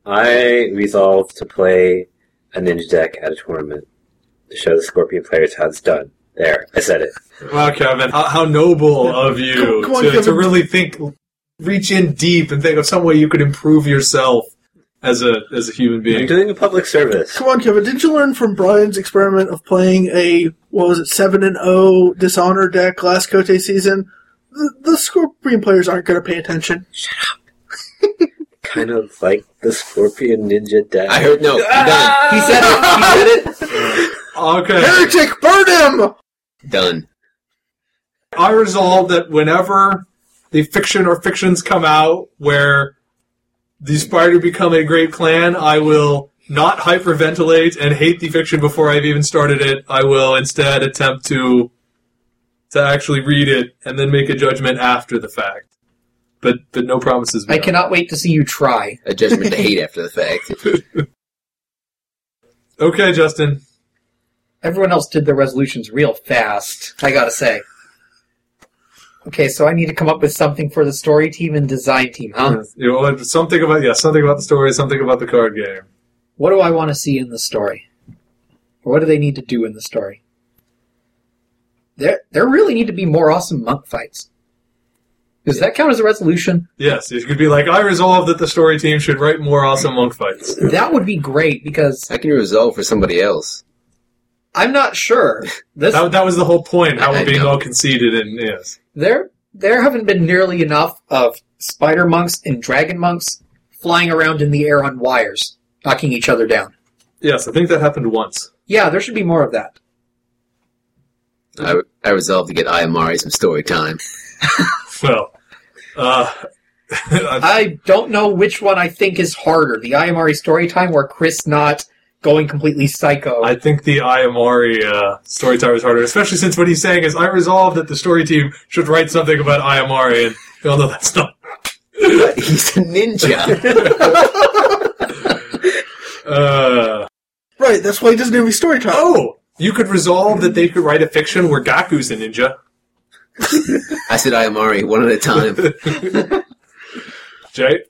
I resolved to play a ninja deck at a tournament to show the Scorpion players how it's done. There, I said it. Wow, Kevin, how, how noble of you Come- come on, to, to really think, reach in deep and think of some way you could improve yourself as a as a human I'm being. doing a public service. Come on, Kevin. Didn't you learn from Brian's experiment of playing a what was it seven and zero dishonor deck last Kotei season? The, the Scorpion players aren't going to pay attention. Shut up. kind of like the Scorpion Ninja deck. I heard no. Ah! Done. he said it. He said it. Okay, Heretic, burn him! Done. I resolved that whenever the fiction or fictions come out where the spider become a great clan, I will not hyperventilate and hate the fiction before I've even started it. I will instead attempt to to actually read it and then make a judgment after the fact. But but no promises. I cannot wait to see you try. A judgment to hate after the fact. Okay, Justin. Everyone else did their resolutions real fast, I gotta say. Okay, so I need to come up with something for the story team and design team, huh? Yes, You know, something about yeah, something about the story, something about the card game. What do I want to see in the story? Or what do they need to do in the story? There, there really need to be more awesome monk fights. Does that count as a resolution? Yes, it could be like I resolve that the story team should write more awesome monk fights. That would be great because I can resolve for somebody else. I'm not sure. This That, that was the whole point. How I we're being all conceited and yes. There there haven't been nearly enough of spider monks and dragon monks flying around in the air on wires, knocking each other down. Yes, I think that happened once. Yeah, there should be more of that. I, I resolved to get Ayamari some story time. Well, uh, I- I don't know which one I think is harder: the Iamari story time, or Chris not going completely psycho. I think the Iamari uh, story time is harder, especially since what he's saying is, I resolved that the story team should write something about Iamari, and we all know that's not. He's a ninja. Uh, Right, that's why he doesn't have any story time. oh, you could resolve that they could write a fiction where Gaku's a ninja. I said Ayamari one at a time. Jay?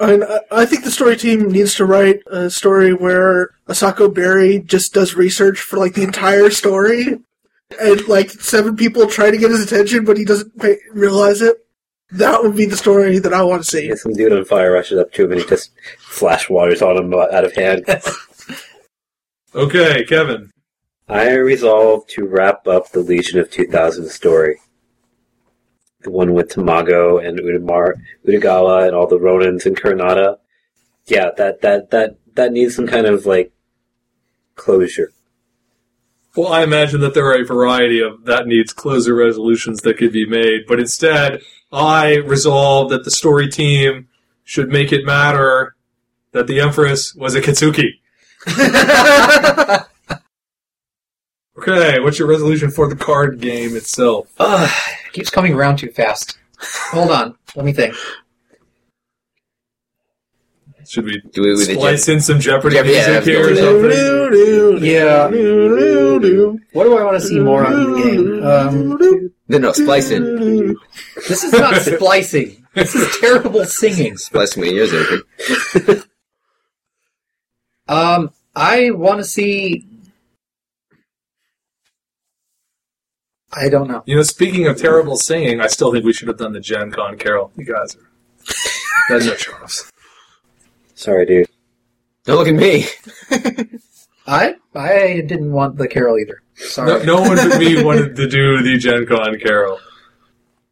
And I, I think the story team needs to write a story where Asako Berry just does research for like the entire story, and like seven people try to get his attention, but he doesn't pay, realize it. That would be the story that I want to see. Yeah, some dude on fire rushes up to him and he just flash waters on him uh, out of hand. Okay, Kevin. I resolve to wrap up the Legion of 2000 story. The one with Tamago and Udamar, Udagawa and all the Ronins and Kuronada. Yeah, that, that, that, that needs some kind of, like, closure. Well, I imagine that there are a variety of that needs closer resolutions that could be made, but instead, I resolve that the story team should make it matter that the Empress was a Kitsuki. Okay, what's your resolution for the card game itself? Ugh, it keeps coming around too fast. Hold on, let me think. Should we Do it with the splice in some Jeopardy Yeah, yeah, music here or something? Yeah. What do I want to see more on in the game? Um, No, no, splice in. this is not splicing. This is terrible singing. Splice my ears open. Um, I want to see. I don't know. You know, speaking of terrible singing, I still think we should have done the Gen Con Carol. You guys are. That's no show-offs. Sorry, dude. Don't look at me. I I didn't want the carol either. Sorry. No, no one but me wanted to do the Gen Con Carol.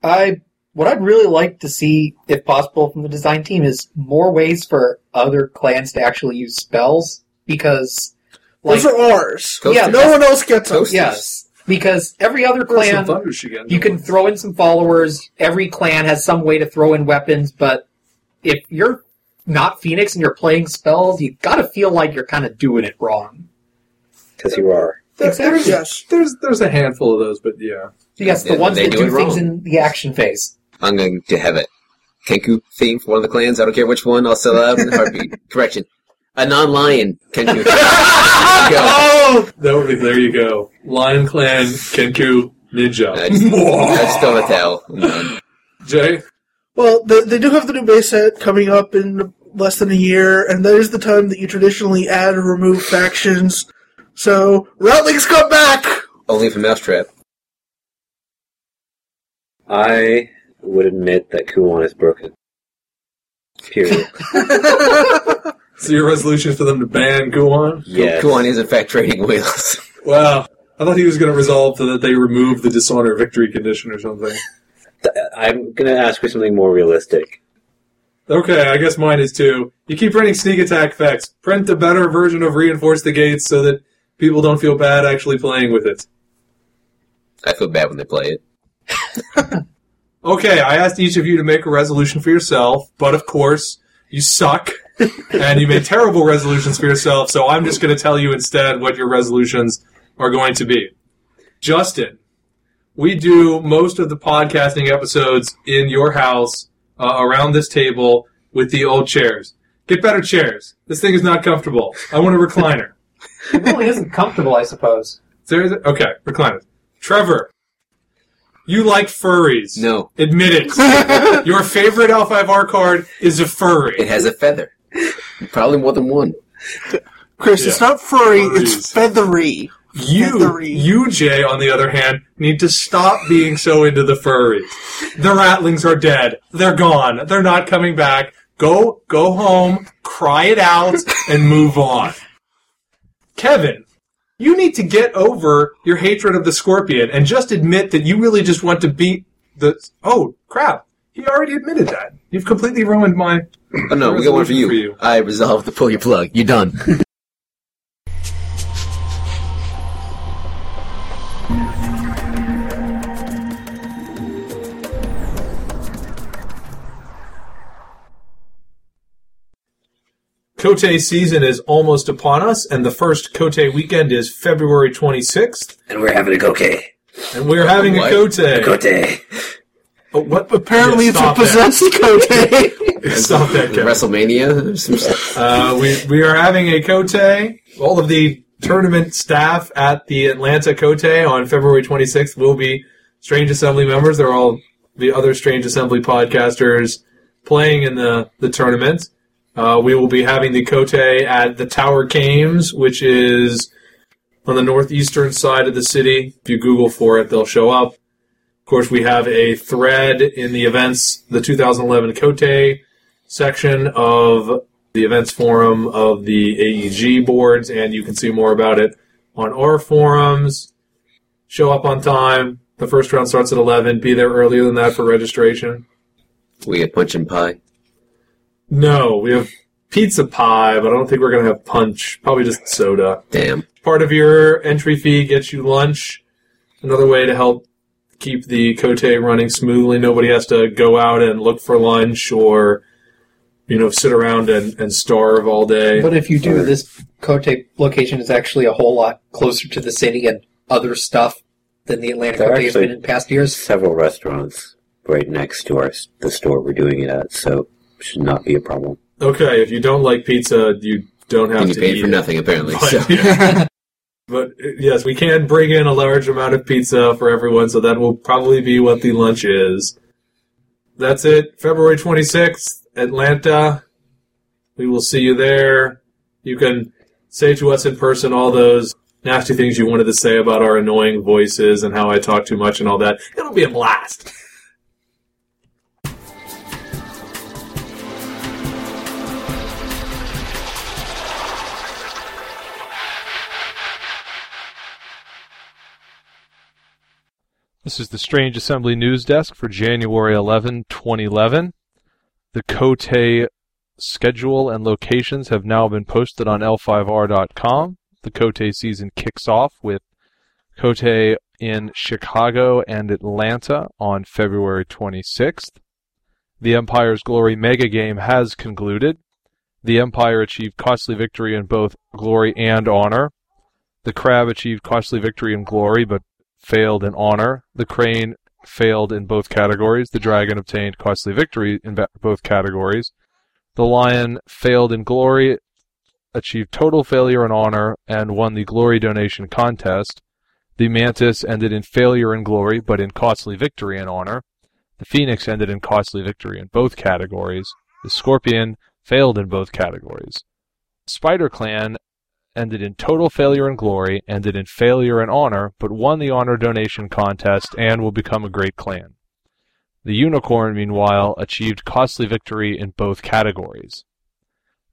I what I'd really like to see, if possible, from the design team is more ways for other clans to actually use spells because, like, Those are ours. Toasted. Yeah, No one else gets them. Toasted. yes, because every other clan you can throw in some followers. Every clan has some way to throw in weapons, but if you're not Phoenix and you're playing spells, you gotta feel like you're kind of doing it wrong. Because you are. There- Exactly. There's, Yes. there's there's a handful of those, but yeah. Yes, the They- ones they that do do, things wrong. in the action phase. I'm going to have a Kenku theme for one of the clans. I don't care which one. I'll sell out in a heartbeat. Correction. A non-lion Kenku. Go. Oh, that would be there. You go. Lion Clan Kenku Ninja. I just, I just don't tell. I'm. Jay, Well, they, they do have the new base set coming up in less than a year, and that is the time that you traditionally add or remove factions. So, Ratlings come back! Only for Mousetrap. I would admit that Kuon is broken. Period. so your resolution is for them to ban Guan? yes. Kuan is in fact trading wheels. Wow. I thought he was going to resolve so that they remove the dishonor victory condition or something. I'm going to ask for something more realistic. Okay, I guess mine is too. You keep printing sneak attack effects. Print a better version of reinforce the gates so that people don't feel bad actually playing with it. I feel bad when they play it. Okay, I asked each of you to make a resolution for yourself, but of course, you suck. And you made terrible resolutions for yourself, so I'm just going to tell you instead what your resolutions are going to be. Justin, we do most of the podcasting episodes in your house uh, around this table with the old chairs. Get better chairs. This thing is not comfortable. I want a recliner. It really isn't comfortable, I suppose. There's okay, recliners. Trevor, you like furries. No. Admit it. Your favorite L5R card is a furry. It has a feather. Probably more than one. Chris, it's not furry, Furries. it's feathery. You, Feathery. you, Jay, on the other hand, need to stop being so into the furries. The ratlings are dead. They're gone. They're not coming back. Go, go home, cry it out, and move on. Kevin, You need to get over your hatred of the Scorpion and just admit that you really just want to beat the. Oh crap! He already admitted that. You've completely ruined my. Oh no, we got one for you. For you. I resolve to pull your plug. You're done. Kotei season is almost upon us, and the first Kotei weekend is February 26th, and we're having a cocaine. and we're having a What? Kote. Cote. Oh, what? Apparently, Yeah, it's a stop that. possessed Cote. Stop that, Kevin. WrestleMania. Uh, we we are having a Kotei. All of the tournament staff at the Atlanta Kotei on February 26th will be Strange Assembly members. They're all the other Strange Assembly podcasters playing in the the tournament. Uh, we will be having the Kotei at the Tower Games, which is on the northeastern side of the city. If you Google for it, they'll show up. Of course, we have a thread in the events, the 2011 Kotei section of the events forum of the AEG boards, and you can see more about it on our forums. Show up on time. The first round starts at 11. Be there earlier than that for registration. We get punch and pie. No, we have pizza pie, but I don't think we're going to have punch. Probably just soda. Damn. Part of your entry fee gets you lunch. Another way to help keep the Kotei running smoothly. Nobody has to go out and look for lunch or, you know, sit around and, and starve all day. But if you do, this Kotei location is actually a whole lot closer to the city and other stuff than the Atlanta There Kotei has been in past years. Several restaurants right next to our the store we're doing it at, so should not be a problem. Okay, if you don't like pizza, you don't have And you to paid eat for it. nothing, apparently. But, So. yeah. But, uh, yes, we can bring in a large amount of pizza for everyone, so that will probably be what the lunch is. That's it. February 26th, Atlanta. We will see you there. You can say to us in person all those nasty things you wanted to say about our annoying voices and how I talk too much and all that. It'll be a blast. This is the Strange Assembly News Desk for January 11, 2011. The Kotei schedule and locations have now been posted on L5R.com. The Kotei season kicks off with Kotei in Chicago and Atlanta on February 26th. The Empire's Glory Mega Game has concluded. The Empire achieved costly victory in both glory and honor. The Crab achieved costly victory in glory, but failed in honor. The Crane failed in both categories. The Dragon obtained costly victory in both categories. The Lion failed in glory, achieved total failure in honor, and won the glory donation contest. The Mantis ended in failure in glory, but in costly victory in honor. The Phoenix ended in costly victory in both categories. The Scorpion failed in both categories. Spider Clan ended in total failure and glory, ended in failure and honor, but won the honor donation contest and will become a great clan. The Unicorn, meanwhile, achieved costly victory in both categories.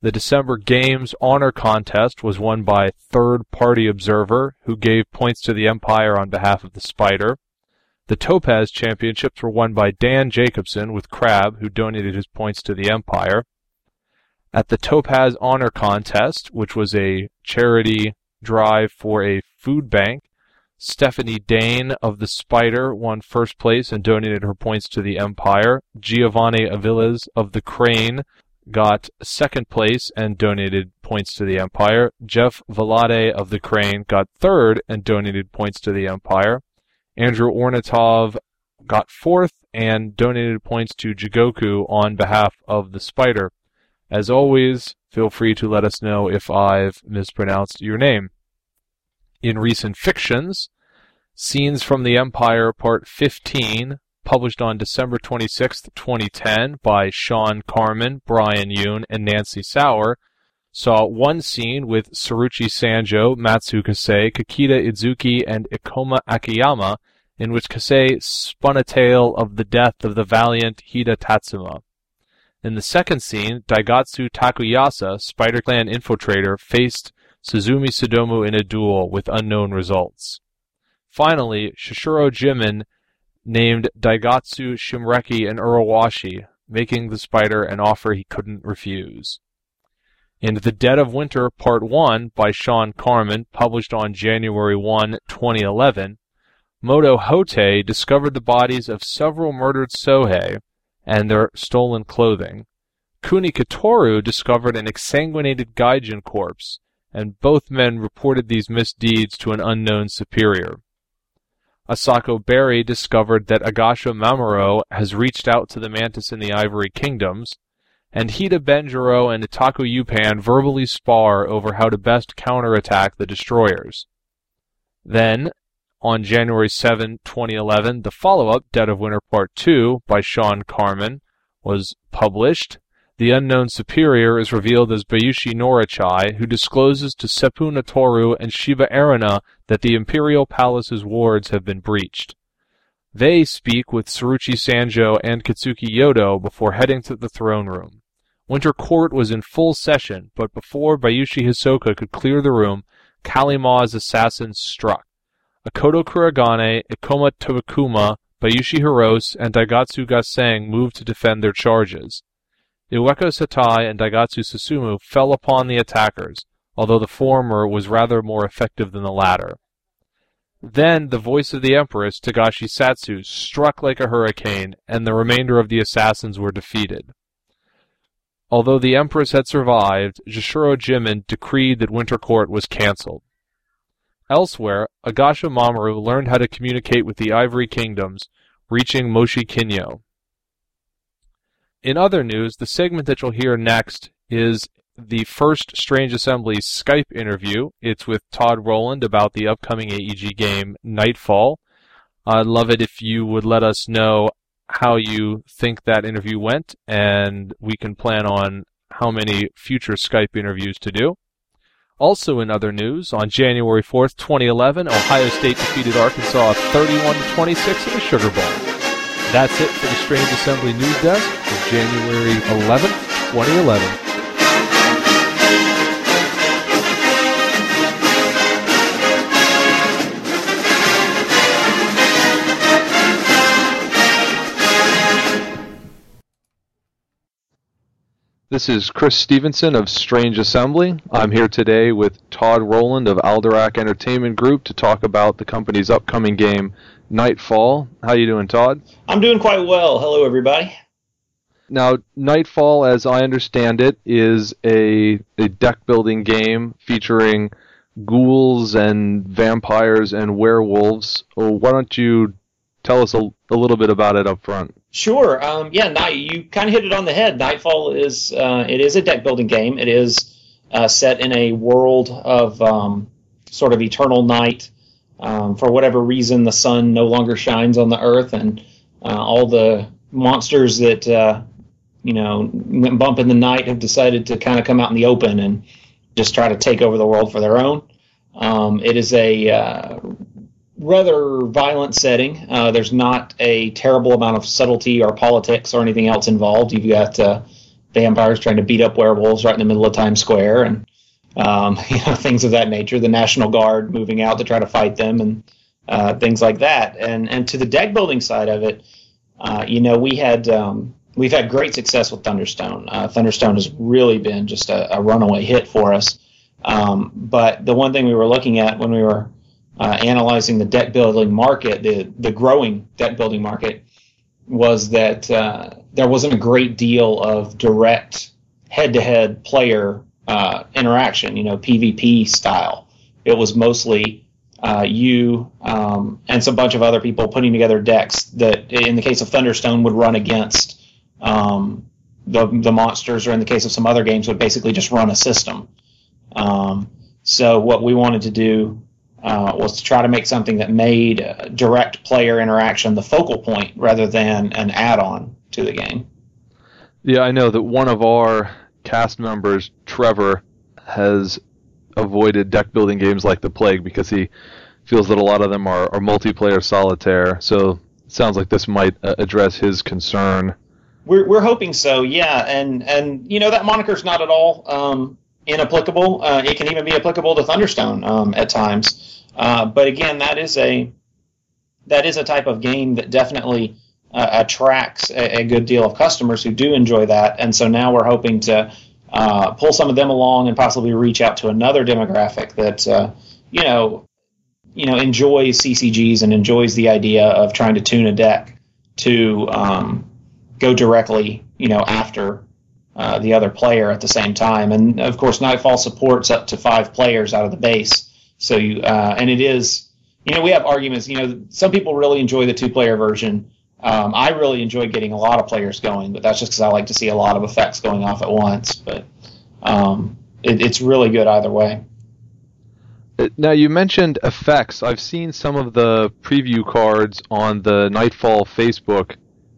The December Games Honor Contest was won by Third Party Observer, who gave points to the Empire on behalf of the Spider. The Topaz Championships were won by Dan Jacobson with Crab, who donated his points to the Empire. At the Topaz Honor Contest, which was a charity drive for a food bank, Stephanie Dane of the Spider won first place and donated her points to the Empire. Giovanni Aviles of the Crane got second place and donated points to the Empire. Jeff Velade of the Crane got third and donated points to the Empire. Andrew Ornatov got fourth and donated points to Jigoku on behalf of the Spider. As always, feel free to let us know if I've mispronounced your name. In recent fictions, Scenes from the Empire Part 15, published on December 26, 2010 by Shawn Carman, Brian Yoon, and Nancy Sauer, saw one scene with Tsuruchi Sanjo, Matsu Kase, Kakita Izuki, and Ikoma Akiyama, in which Kase spun a tale of the death of the valiant Hida Tatsuma. In the second scene, Daigatsu Takuyasa, Spider Clan infiltrator, faced Suzumi Sudomu in a duel with unknown results. Finally, Shishiro Jimen named Daigatsu Shimreki and Urawashi, making the spider an offer he couldn't refuse. In The Dead of Winter Part 1 by Shawn Carman, published on January 1, 2011, Moto Hote discovered the bodies of several murdered Sohei and their stolen clothing. Kuni Katoru discovered an exsanguinated Gaijin corpse, and both men reported these misdeeds to an unknown superior. Asako Berry discovered that Agasha Mamoru has reached out to the Mantis in the Ivory Kingdoms, and Hida Benjiro and Itaku Yupan verbally spar over how to best counterattack the destroyers. Then, on January 7, 2011, the follow-up, Dead of Winter Part 2, by Shawn Carman, was published. The unknown superior is revealed as Bayushi Norachai, who discloses to Seppun Natoru and Shiba Erina that the Imperial Palace's wards have been breached. They speak with Tsuruchi Sanjo and Kitsuki Yodo before heading to the throne room. Winter Court was in full session, but before Bayushi Hisoka could clear the room, Kali-Ma's assassins struck. Akodo Kuragane, Ikoma Tobakuma, Bayushi Hirose, and Daigatsu Gaseng moved to defend their charges. Iweko Satai and Daigatsu Susumu fell upon the attackers, although the former was rather more effective than the latter. Then the voice of the Empress, Togashi Satsu, struck like a hurricane, and the remainder of the assassins were defeated. Although the Empress had survived, Jishiro Jimen decreed that Winter Court was cancelled. Elsewhere, Agasha Mamoru learned how to communicate with the Ivory Kingdoms, reaching Moshi Kinyo. In other news, the segment that you'll hear next is the first Strange Assembly Skype interview. It's with Todd Rowland about the upcoming AEG game Nightfall. I'd love it if you would let us know how you think that interview went, and we can plan on how many future Skype interviews to do. Also in other news, on January 4th, 2011, Ohio State defeated Arkansas 31 26 in the Sugar Bowl. That's it for the Strange Assembly News Desk for January 11th, 2011. This is Chris Stevenson of Strange Assembly. I'm here today with Todd Rowland of Alderac Entertainment Group to talk about the company's upcoming game, Nightfall. How are you doing, Todd? I'm doing quite well. Hello, everybody. Now, Nightfall, as I understand it, is a, a deck building game featuring ghouls and vampires and werewolves. Well, why don't you tell us a, a little bit about it up front? Sure. Um, yeah, night. You kind of hit it on the head. Nightfall is uh, it is a deck building game. It is uh, set in a world of um, sort of eternal night. Um, for whatever reason, the sun no longer shines on the earth, and uh, all the monsters that uh, you know bump in the night have decided to kind of come out in the open and just try to take over the world for their own. Um, it is a uh, rather violent setting. Uh, there's not a terrible amount of subtlety or politics or anything else involved. You've got uh, vampires trying to beat up werewolves right in the middle of Times Square, and um, you know things of that nature. The National Guard moving out to try to fight them, and uh, things like that. And and to the deck building side of it, uh, you know, we had. Um, We've had great success with Thunderstone. Uh, Thunderstone has really been just a, a runaway hit for us. Um, but the one thing we were looking at when we were uh, analyzing the deck building market, the the growing deck building market, was that uh, there wasn't a great deal of direct head-to-head player uh, interaction. You know, PvP style. It was mostly uh, you um, and some bunch of other people putting together decks that, in the case of Thunderstone, would run against um, the the monsters, or in the case of some other games, would basically just run a system. Um, so what we wanted to do uh, was to try to make something that made uh, direct player interaction the focal point rather than an add-on to the game. Yeah, I know that one of our cast members, Trevor, has avoided deck building games like the plague because he feels that a lot of them are, are multiplayer solitaire. So it sounds like this might uh, address his concern. We're, we're hoping so, yeah. And and you know that moniker's not at all um, inapplicable. Uh, it can even be applicable to Thunderstone um, at times. Uh, but again, that is a that is a type of game that definitely uh, attracts a, a, good deal of customers who do enjoy that. And so now we're hoping to uh, pull some of them along and possibly reach out to another demographic that uh, you know you know enjoys CCGs and enjoys the idea of trying to tune a deck to um, go directly you know after uh, the other player at the same time. And of course, Nightfall supports up to five players out of the base. So you uh, and it is, you know, we have arguments. You know, some people really enjoy the two-player version. Um, I really enjoy getting a lot of players going, but that's just because I like to see a lot of effects going off at once. But um, it, it's really good either way. Uh, now you mentioned effects. I've seen some of the preview cards on the Nightfall Facebook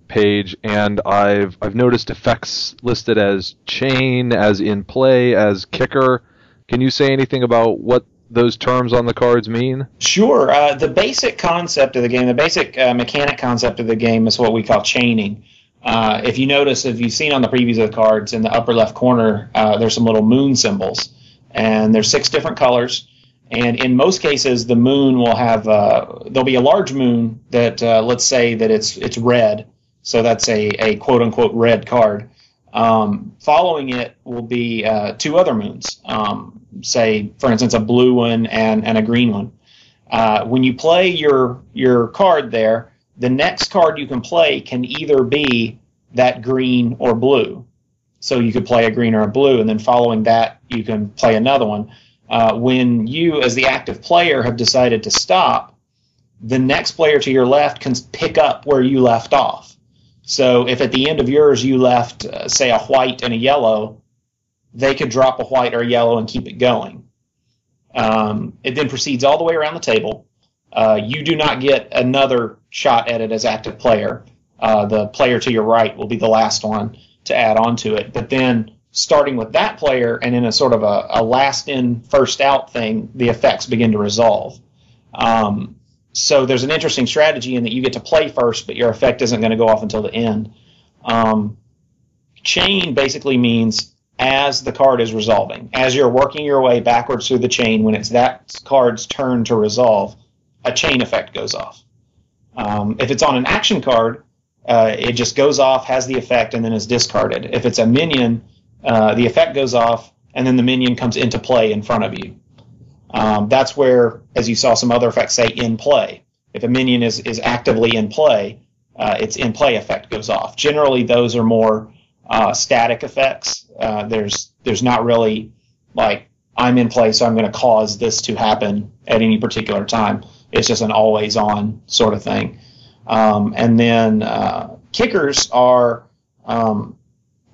page, and I've I've noticed effects listed as chain, as in play, as kicker. Can you say anything about what those terms on the cards mean? Sure. Uh, the basic concept of the game, the basic uh, mechanic concept of the game, is what we call chaining. Uh, if you notice, if you've seen on the previews of the cards in the upper left corner, uh, there's some little moon symbols, and there's six different colors. And in most cases, the moon will have uh, there'll be a large moon that uh, let's say that it's it's red, so that's a, a quote unquote red card. Um, following it will be uh, two other moons, um, say, for instance, a blue one and, and a green one. Uh, when you play your your card there, the next card you can play can either be that green or blue. So you could play a green or a blue, and then following that, you can play another one. Uh, when you, as the active player, have decided to stop, the next player to your left can pick up where you left off. So if at the end of yours you left, uh, say, a white and a yellow, they could drop a white or a yellow and keep it going. Um, it then proceeds all the way around the table. Uh, you do not get another shot at it as active player. Uh, the player to your right will be the last one to add on to it. But then, starting with that player and in a sort of a, a last in, first out thing, the effects begin to resolve. Um, so there's an interesting strategy in that you get to play first, but your effect isn't going to go off until the end. Um, chain basically means as the card is resolving, as you're working your way backwards through the chain, when it's that card's turn to resolve, a chain effect goes off. Um, if it's on an action card, uh, it just goes off, has the effect, and then is discarded. If it's a minion, uh, the effect goes off, and then the minion comes into play in front of you. Um, that's where, as you saw some other effects say, in play. If a minion is, is actively in play, uh, its in play effect goes off. Generally, those are more uh, static effects. Uh, there's there's not really like I'm in play, so I'm going to cause this to happen at any particular time. It's just an always on sort of thing. Um, and then uh, kickers are um,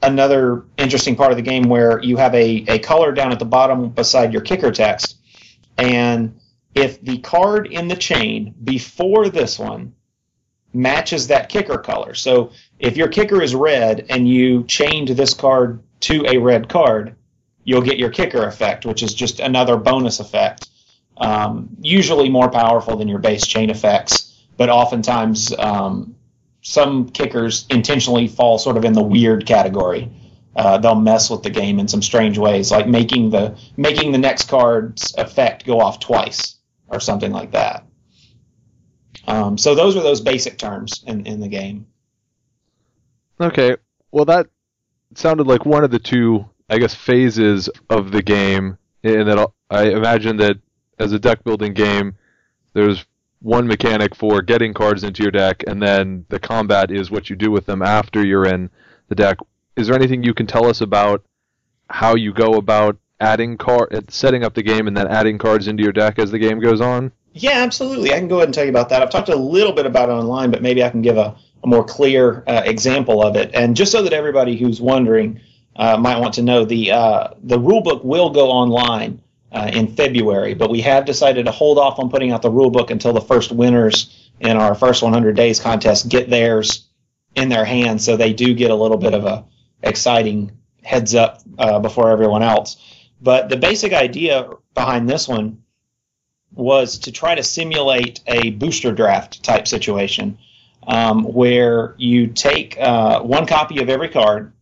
another interesting part of the game where you have a, a color down at the bottom beside your kicker text and if the card in the chain before this one matches that kicker color, so if your kicker is red and you chained this card to a red card, you'll get your kicker effect, which is just another bonus effect. Um, usually more powerful than your base chain effects, but oftentimes um, some kickers intentionally fall sort of in the weird category uh, they'll mess with the game in some strange ways, like making the making the next card's effect go off twice or something like that. Um, so those are those basic terms in, in the game. Okay, well that sounded like one of the two, I guess, phases of the game. And that I imagine that as a deck building game, there's one mechanic for getting cards into your deck, and then the combat is what you do with them after you're in the deck is there anything you can tell us about how you go about adding card, setting up the game, and then adding cards into your deck as the game goes on? Yeah, absolutely. I can go ahead and tell you about that. I've talked a little bit about it online, but maybe I can give a, a more clear uh, example of it. And just so that everybody who's wondering uh, might want to know, the uh, the rule book will go online uh, in February, but we have decided to hold off on putting out the rule book until the first winners in our first 100 days contest get theirs in their hands, so they do get a little bit of a exciting heads up uh, before everyone else. But the basic idea behind this one was to try to simulate a booster draft type situation um, where you take uh, one copy of every card.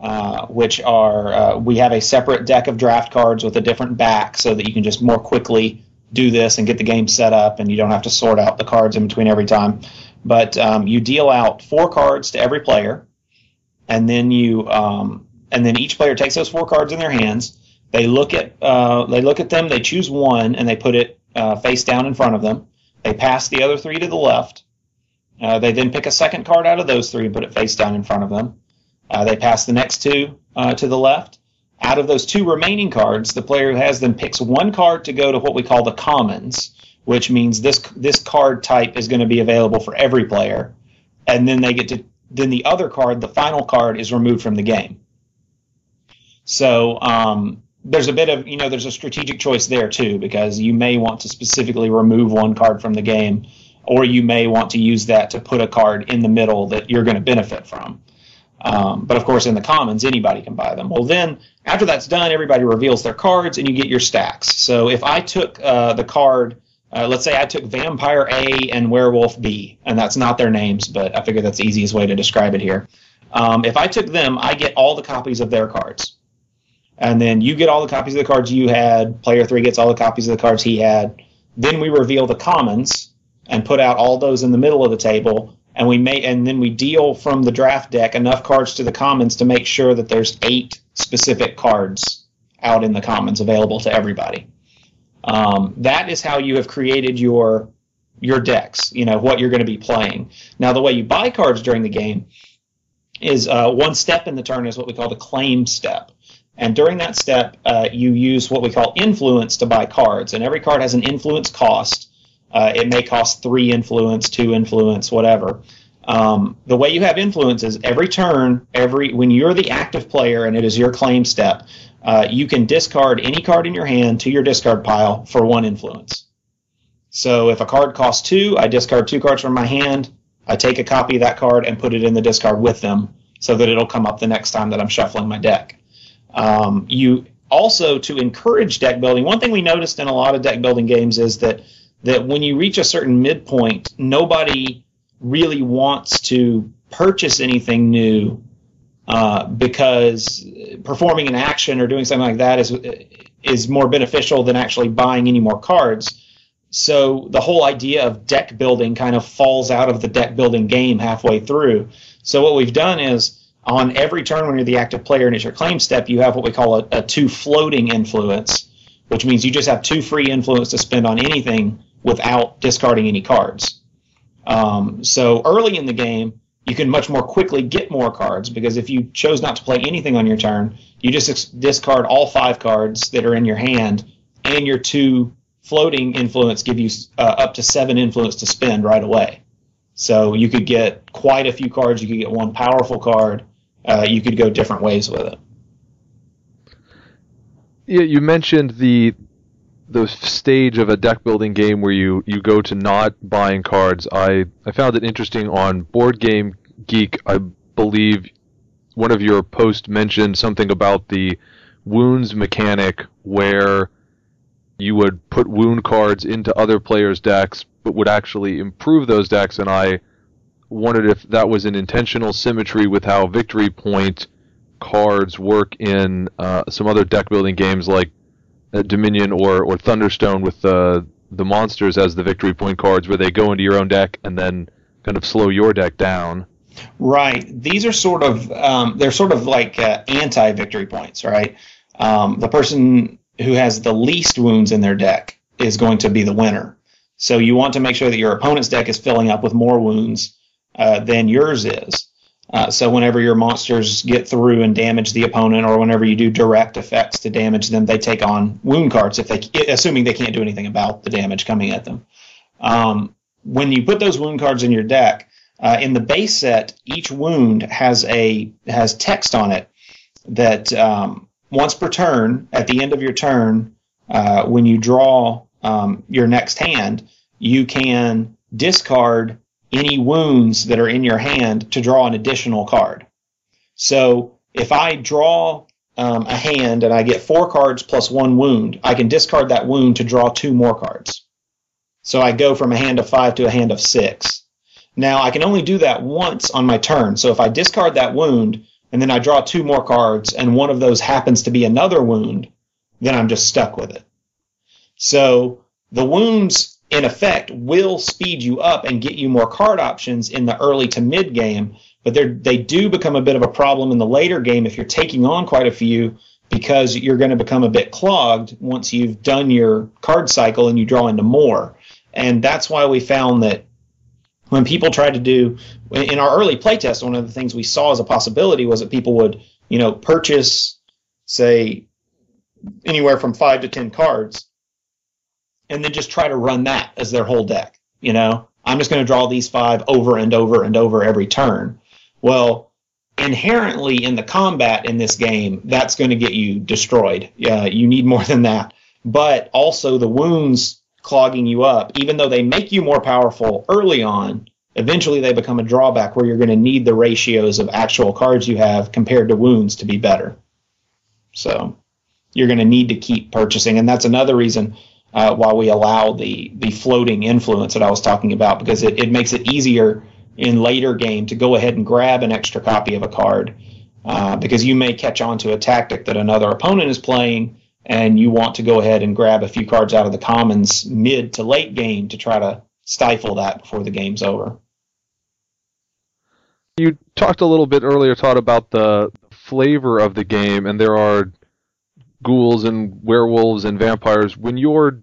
uh, which are uh, we have a separate deck of draft cards with a different back so that you can just more quickly do this and get the game set up and you don't have to sort out the cards in between every time. But um, you deal out four cards to every player, and then you um, and then each player takes those four cards in their hands. They look at uh, they look at them. They choose one and they put it uh, face down in front of them. They pass the other three to the left. Uh, they then pick a second card out of those three and put it face down in front of them. Uh, they pass the next two uh, to the left. Out of those two remaining cards, the player who has them picks one card to go to what we call the commons, which means this this card type is going to be available for every player, and then they get to then the other card, the final card, is removed from the game. So um, there's a bit of you know there's a strategic choice there too because you may want to specifically remove one card from the game, or you may want to use that to put a card in the middle that you're going to benefit from. Um, but of course, in the commons, anybody can buy them. Well, then after that's done, everybody reveals their cards, and you get your stacks. So if I took uh, the card, uh, let's say I took Vampire A and Werewolf B, and that's not their names, but I figure that's the easiest way to describe it here. Um, if I took them, I get all the copies of their cards. And then you get all the copies of the cards you had. Player three gets all the copies of the cards he had. Then we reveal the commons and put out all those in the middle of the table and we may and then we deal from the draft deck enough cards to the commons to make sure that there's eight specific cards out in the commons available to everybody. Um, that is how you have created your your decks. You know what you're going to be playing. Now, the way you buy cards during the game is uh, one step in the turn is what we call the claim step. And during that step, uh, you use what we call influence to buy cards, and every card has an influence cost. Uh, it may cost three influence, two influence, whatever. Um, the way you have influence is every turn, every when you're the active player and it is your claim step, uh, you can discard any card in your hand to your discard pile for one influence. So if a card costs two, I discard two cards from my hand. I take a copy of that card and put it in the discard with them, so that it'll come up the next time that I'm shuffling my deck. Um, you also to encourage deck building. One thing we noticed in a lot of deck building games is that that when you reach a certain midpoint, nobody really wants to purchase anything new uh, because performing an action or doing something like that is is more beneficial than actually buying any more cards. So the whole idea of deck building kind of falls out of the deck building game halfway through. So what we've done is on every turn when you're the active player and it's your claim step, you have what we call a, a two floating influence, which means you just have two free influence to spend on anything without discarding any cards. Um, so early in the game, you can much more quickly get more cards because if you chose not to play anything on your turn, you just ex- discard all five cards that are in your hand, and your two floating influence give you uh, up to seven influence to spend right away. So you could get quite a few cards. You could get one powerful card. Uh, you could go different ways with it. Yeah, you mentioned the the stage of a deck building game where you, you go to not buying cards, I, I found it interesting on Board Game Geek. I believe one of your posts mentioned something about the wounds mechanic where you would put wound cards into other players' decks, but would actually improve those decks. And I wondered if that was an intentional symmetry with how victory point cards work in uh, some other deck building games like Dominion or or Thunderstone with the the monsters as the victory point cards, where they go into your own deck and then kind of slow your deck down. Right. These are sort of um, they're sort of like uh, anti victory points, right? Um, the person who has the least wounds in their deck is going to be the winner. So you want to make sure that your opponent's deck is filling up with more wounds uh, than yours is. Uh, so whenever your monsters get through and damage the opponent, or whenever you do direct effects to damage them, they take on wound cards if they, assuming they can't do anything about the damage coming at them. Um, when you put those wound cards in your deck, uh, in the base set, each wound has a has text on it that um, once per turn, at the end of your turn, uh, when you draw um, your next hand, you can discard any wounds that are in your hand to draw an additional card. So if I draw um, a hand and I get four cards plus one wound, I can discard that wound to draw two more cards. So I go from a hand of five to a hand of six. Now I can only do that once on my turn. So if I discard that wound, and then I draw two more cards, and one of those happens to be another wound, then I'm just stuck with it. So the wounds, in effect, will speed you up and get you more card options in the early to mid game, but they do become a bit of a problem in the later game if you're taking on quite a few because you're going to become a bit clogged once you've done your card cycle and you draw into more. And that's why we found that when people tried to do in our early playtest, one of the things we saw as a possibility was that people would, you know, purchase, say, anywhere from five to ten cards, and then just try to run that as their whole deck. You know, I'm just going to draw these five over and over and over every turn. Well, inherently in the combat in this game, that's going to get you destroyed. Yeah, you need more than that. But also the wounds clogging you up, even though they make you more powerful early on, eventually they become a drawback where you're going to need the ratios of actual cards you have compared to wounds to be better. So you're going to need to keep purchasing, and that's another reason uh, why we allow the the floating influence that I was talking about because it, it makes it easier in later game to go ahead and grab an extra copy of a card uh, because you may catch on to a tactic that another opponent is playing and you want to go ahead and grab a few cards out of the commons mid to late game to try to stifle that before the game's over. You talked a little bit earlier, Todd, about the flavor of the game, and there are ghouls and werewolves and vampires. When you're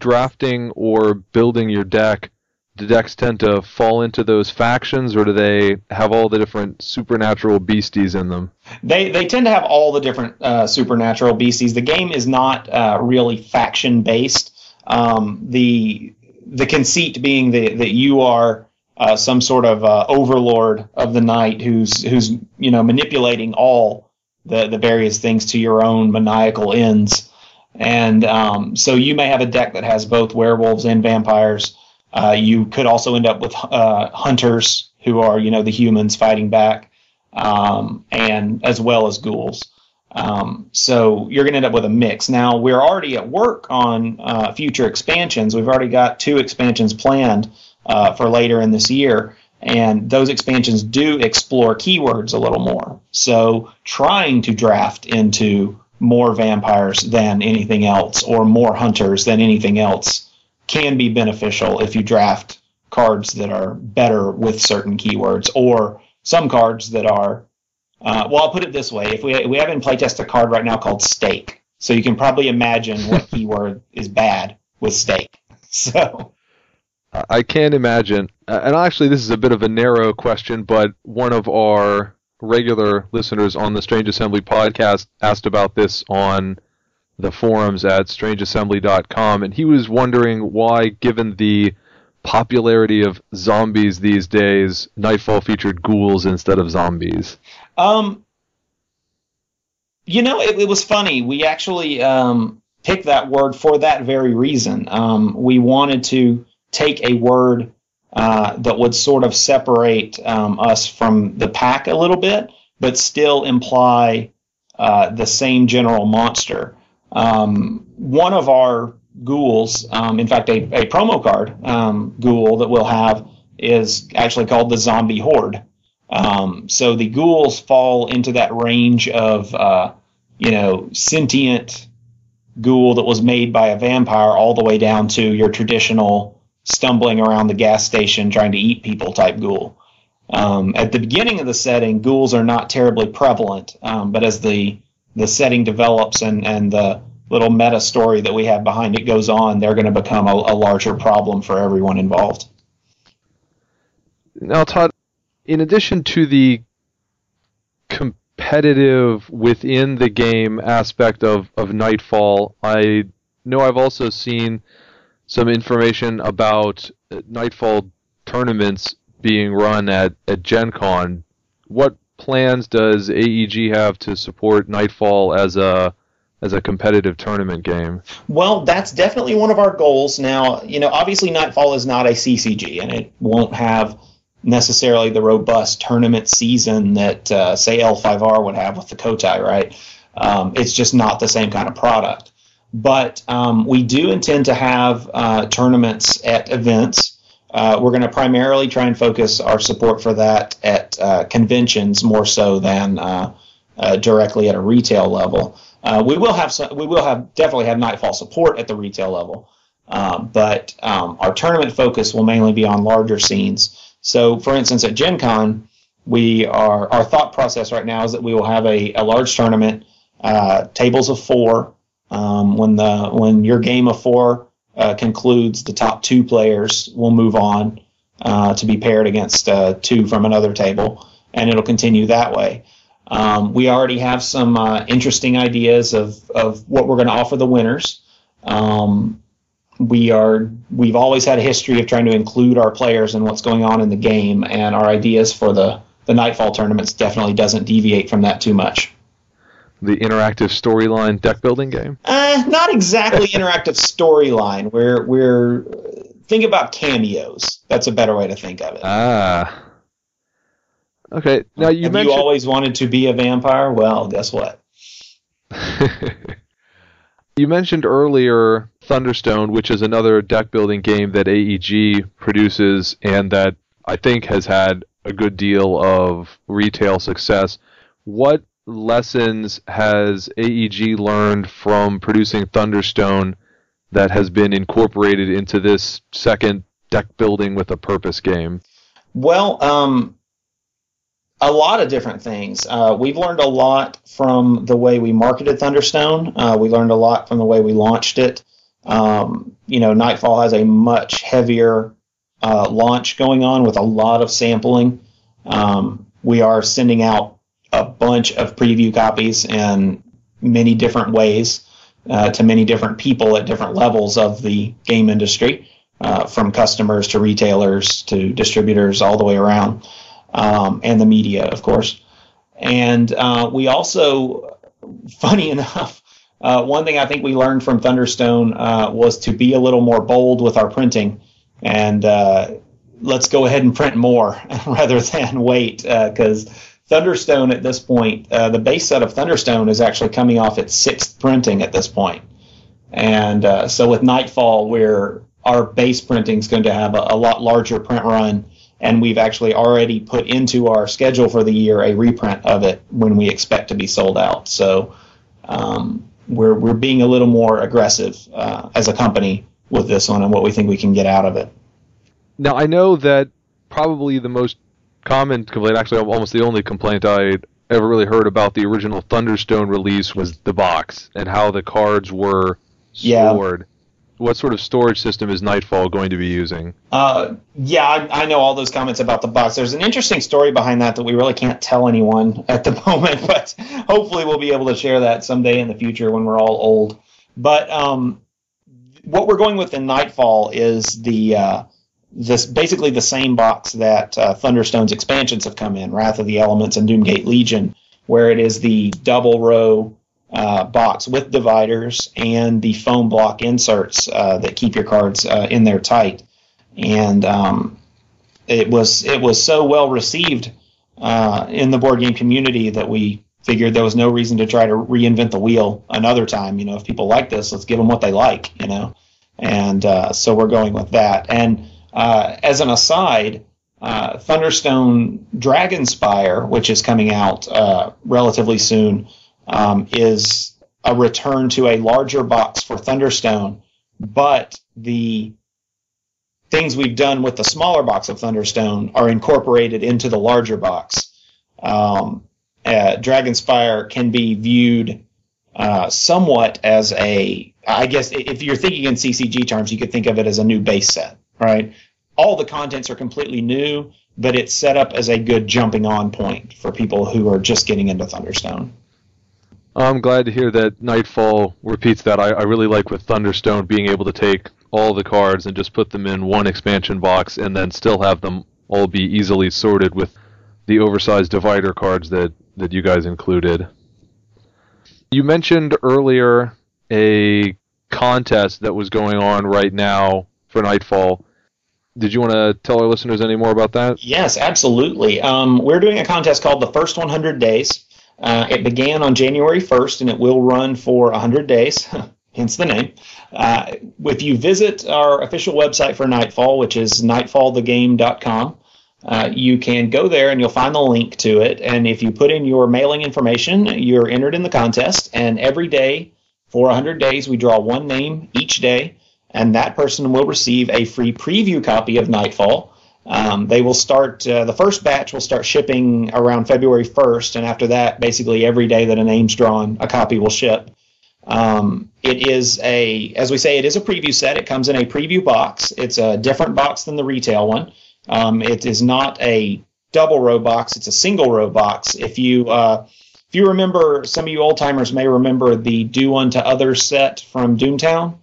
drafting or building your deck, do decks tend to fall into those factions, or do they have all the different supernatural beasties in them? They they tend to have all the different uh, supernatural beasties. The game is not uh, really faction based. Um, the the conceit being that that you are uh, some sort of uh, overlord of the night who's who's you know manipulating all the the various things to your own maniacal ends. And um, so you may have a deck that has both werewolves and vampires. Uh, you could also end up with uh, hunters who are, you know, the humans fighting back, um, and as well as ghouls. Um, so you're going to end up with a mix. Now we're already at work on uh, future expansions. We've already got two expansions planned uh, for later in this year, and those expansions do explore keywords a little more. So trying to draft into more vampires than anything else, or more hunters than anything else can be beneficial if you draft cards that are better with certain keywords or some cards that are uh, well i'll put it this way. If we, we have in playtest a card right now called stake. So you can probably imagine what keyword is bad with stake. So i can't imagine and actually this is a bit of a narrow question but one of our regular listeners on the strange assembly podcast asked about this on the forums at strangeassembly.com, and he was wondering why, given the popularity of zombies these days, Nightfall featured ghouls instead of zombies. Um, you know, it, it was funny. We actually um, picked that word for that very reason. Um, we wanted to take a word uh, that would sort of separate um, us from the pack a little bit, but still imply uh, the same general monster. Um, one of our ghouls, um, in fact, a, a promo card um, ghoul that we'll have is actually called the Zombie Horde. Um, so the ghouls fall into that range of, uh, you know, sentient ghoul that was made by a vampire all the way down to your traditional stumbling around the gas station trying to eat people type ghoul. Um, at the beginning of the setting, ghouls are not terribly prevalent, um, but as the the setting develops and and the little meta story that we have behind it goes on, they're going to become a, a larger problem for everyone involved. Now, Todd, in addition to the competitive within the game aspect of, of Nightfall, I know I've also seen some information about Nightfall tournaments being run at, at Gen Con. What plans does AEG have to support Nightfall as a as a competitive tournament game? Well, that's definitely one of our goals. Now, you know, obviously Nightfall is not a CCG, and it won't have necessarily the robust tournament season that uh, say L5R would have with the Kotei, right? Um, it's just not the same kind of product. But um, we do intend to have uh, tournaments at events uh, we're going to primarily try and focus our support for that at uh, conventions more so than uh, uh, directly at a retail level. Uh, we will have some, we will have definitely have Nightfall support at the retail level, um, but um, our tournament focus will mainly be on larger scenes. So, for instance, at Gen Con, we are our thought process right now is that we will have a, a large tournament, tables of four. Um, when the when your game of four uh, concludes, the top two players will move on uh, to be paired against uh, two from another table, and it'll continue that way. Um, we already have some uh, interesting ideas of, of what we're going to offer the winners. Um, we are we've always had a history of trying to include our players in what's going on in the game, and our ideas for the the Nightfall tournaments definitely doesn't deviate from that too much. The interactive storyline deck building game. Uh, not exactly interactive storyline. We're we're think about cameos. That's a better way to think of it. Ah. Okay. Now you Have mentioned you always wanted to be a vampire? Well, guess what? you mentioned earlier Thunderstone, which is another deck building game that AEG produces and that I think has had a good deal of retail success. What lessons has AEG learned from producing Thunderstone that has been incorporated into this second deck building with a purpose game? Well, um, a lot of different things. Uh, we've learned a lot from the way we marketed Thunderstone. Uh, we learned a lot from the way we launched it. Um, you know, Nightfall has a much heavier uh, launch going on with a lot of sampling. Um, we are sending out a bunch of preview copies in many different ways uh, to many different people at different levels of the game industry, uh, from customers to retailers to distributors, all the way around um, and the media, of course. And uh, we also, funny enough, uh, one thing I think we learned from Thunderstone uh, was to be a little more bold with our printing, and uh, let's go ahead and print more rather than wait, because Thunderstone at this point, uh, the base set of Thunderstone is actually coming off its sixth printing at this point, and uh, so with Nightfall, we're our base printing is going to have a, a lot larger print run and we've actually already put into our schedule for the year a reprint of it when we expect to be sold out. So um, we're we're being a little more aggressive uh, as a company with this one and what we think we can get out of it. Now I know that probably the most common complaint, actually almost the only complaint I ever really heard about the original Thunderstone release was the box and how the cards were stored. Yeah. What sort of storage system is Nightfall going to be using? Uh, yeah, I, I know all those comments about the box. There's an interesting story behind that that we really can't tell anyone at the moment, but hopefully we'll be able to share that someday in the future when we're all old. But um, what we're going with in Nightfall is the uh, this basically the same box that uh, Thunderstone's expansions have come in, Wrath of the Elements and Doomgate Legion, where it is the double row uh, box with dividers and the foam block inserts uh, that keep your cards uh, in there tight. And um, it was it was so well received uh, in the board game community that we figured there was no reason to try to reinvent the wheel another time. You know, if people like this, let's give them what they like. You know, and uh, so we're going with that. And uh, as an aside, uh, Thunderstone Dragonspire, which is coming out uh, relatively soon, um, is a return to a larger box for Thunderstone, but the things we've done with the smaller box of Thunderstone are incorporated into the larger box. Um, uh, Dragonspire can be viewed uh, somewhat as a, I guess, if you're thinking in CCG terms, you could think of it as a new base set, right? All the contents are completely new, but it's set up as a good jumping on point for people who are just getting into Thunderstone. I'm glad to hear that Nightfall repeats that. I, I really like with Thunderstone being able to take all the cards and just put them in one expansion box and then still have them all be easily sorted with the oversized divider cards that, that you guys included. You mentioned earlier a contest that was going on right now for Nightfall. Did you want to tell our listeners any more about that? Yes, absolutely. Um, we're doing a contest called the First 100 Days. Uh, it began on January 1st and it will run for 100 days. hence the name. Uh, if you visit our official website for Nightfall, which is nightfallthegame.com, uh, you can go there and you'll find the link to it. And if you put in your mailing information, you're entered in the contest. And every day for 100 days, we draw one name each day, and that person will receive a free preview copy of Nightfall. Um, they will start, uh, the first batch will start shipping around February 1st, and after that, basically every day that a name's drawn, a copy will ship. Um, it is a, as we say, it is a preview set. It comes in a preview box. It's a different box than the retail one. Um, it is not a double row box; it's a single row box. If you uh, if you remember, some of you old timers may remember the Do Unto Others set from Doomtown,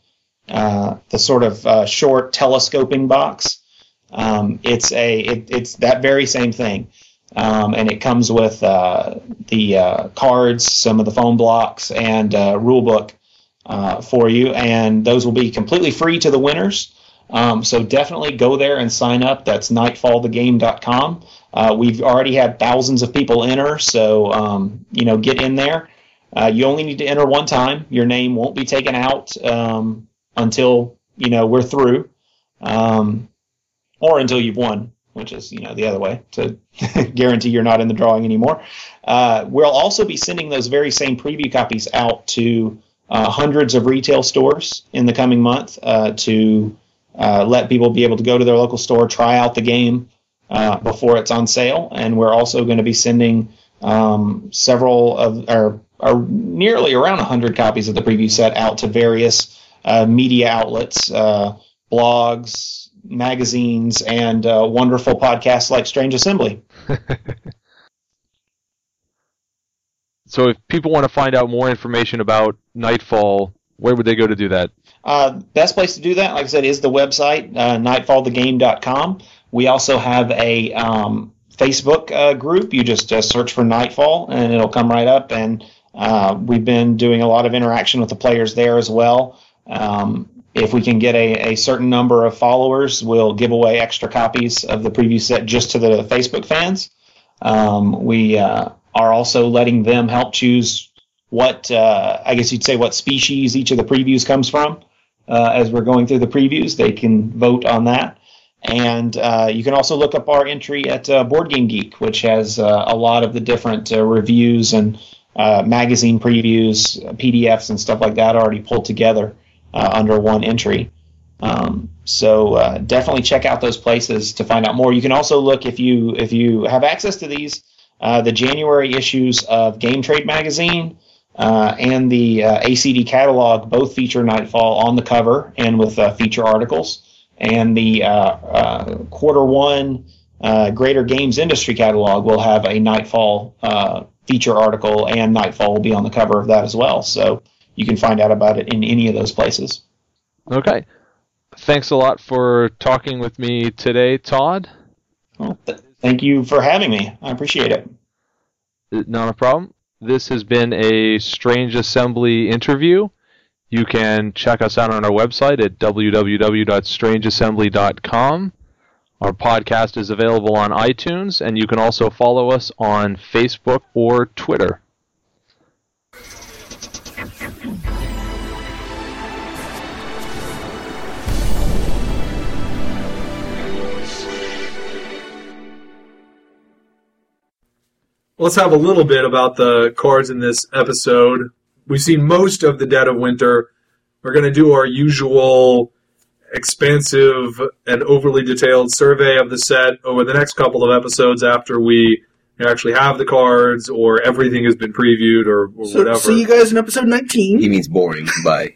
uh, the sort of uh, short telescoping box. Um, it's a it, it's that very same thing, um, and it comes with uh, the uh, cards, some of the phone blocks, and uh, rule book for you, and those will be completely free to the winners. Um, so definitely go there and sign up. That's nightfallthegame.com. Uh, we've already had thousands of people enter, so um, you know get in there. Uh, you only need to enter one time. Your name won't be taken out um, until you know we're through, um, or until you've won, which is you know the other way to guarantee you're not in the drawing anymore. Uh, we'll also be sending those very same preview copies out to uh, hundreds of retail stores in the coming month uh, to uh, let people be able to go to their local store, try out the game uh, before it's on sale. And we're also going to be sending um, several of, or, nearly around 100 copies of the preview set out to various uh, media outlets, uh, blogs, magazines, and uh, wonderful podcasts like Strange Assembly. So if people want to find out more information about Nightfall, where would they go to do that? Uh, best place to do that, like I said, is the website, uh, nightfallthegame.com. We also have a um, Facebook uh, group. You just uh, search for Nightfall and it'll come right up. And uh, we've been doing a lot of interaction with the players there as well. Um, if we can get a, a certain number of followers, we'll give away extra copies of the preview set just to the Facebook fans. Um, we uh, are also letting them help choose what, uh, I guess you'd say, what species each of the previews comes from. Uh, as we're going through the previews, they can vote on that. And uh, you can also look up our entry at uh, Board Game Geek, which has uh, a lot of the different reviews and magazine previews, PDFs, and stuff like that already pulled together uh, under one entry. Um, so uh, definitely check out those places to find out more. You can also look if you if you have access to these, uh, the January issues of Game Trade magazine uh, and the uh, ACD catalog both feature Nightfall on the cover and with uh, feature articles. And the quarter one Greater Games Industry catalog will have a Nightfall feature article, and Nightfall will be on the cover of that as well. So you can find out about it in any of those places. Okay. Thanks a lot for talking with me today, Todd. Well, th- thank you for having me. I appreciate it. Not a problem. This has been a Strange Assembly interview. You can check us out on our website at www.strangeassembly.com. Our podcast is available on iTunes, and you can also follow us on Facebook or Twitter. Let's have a little bit about the cards in this episode. We've seen most of the Dead of Winter. We're going to do our usual expansive and overly detailed survey of the set over the next couple of episodes after we actually have the cards or everything has been previewed or, or So, whatever. see you guys in episode 19. He means boring. Bye.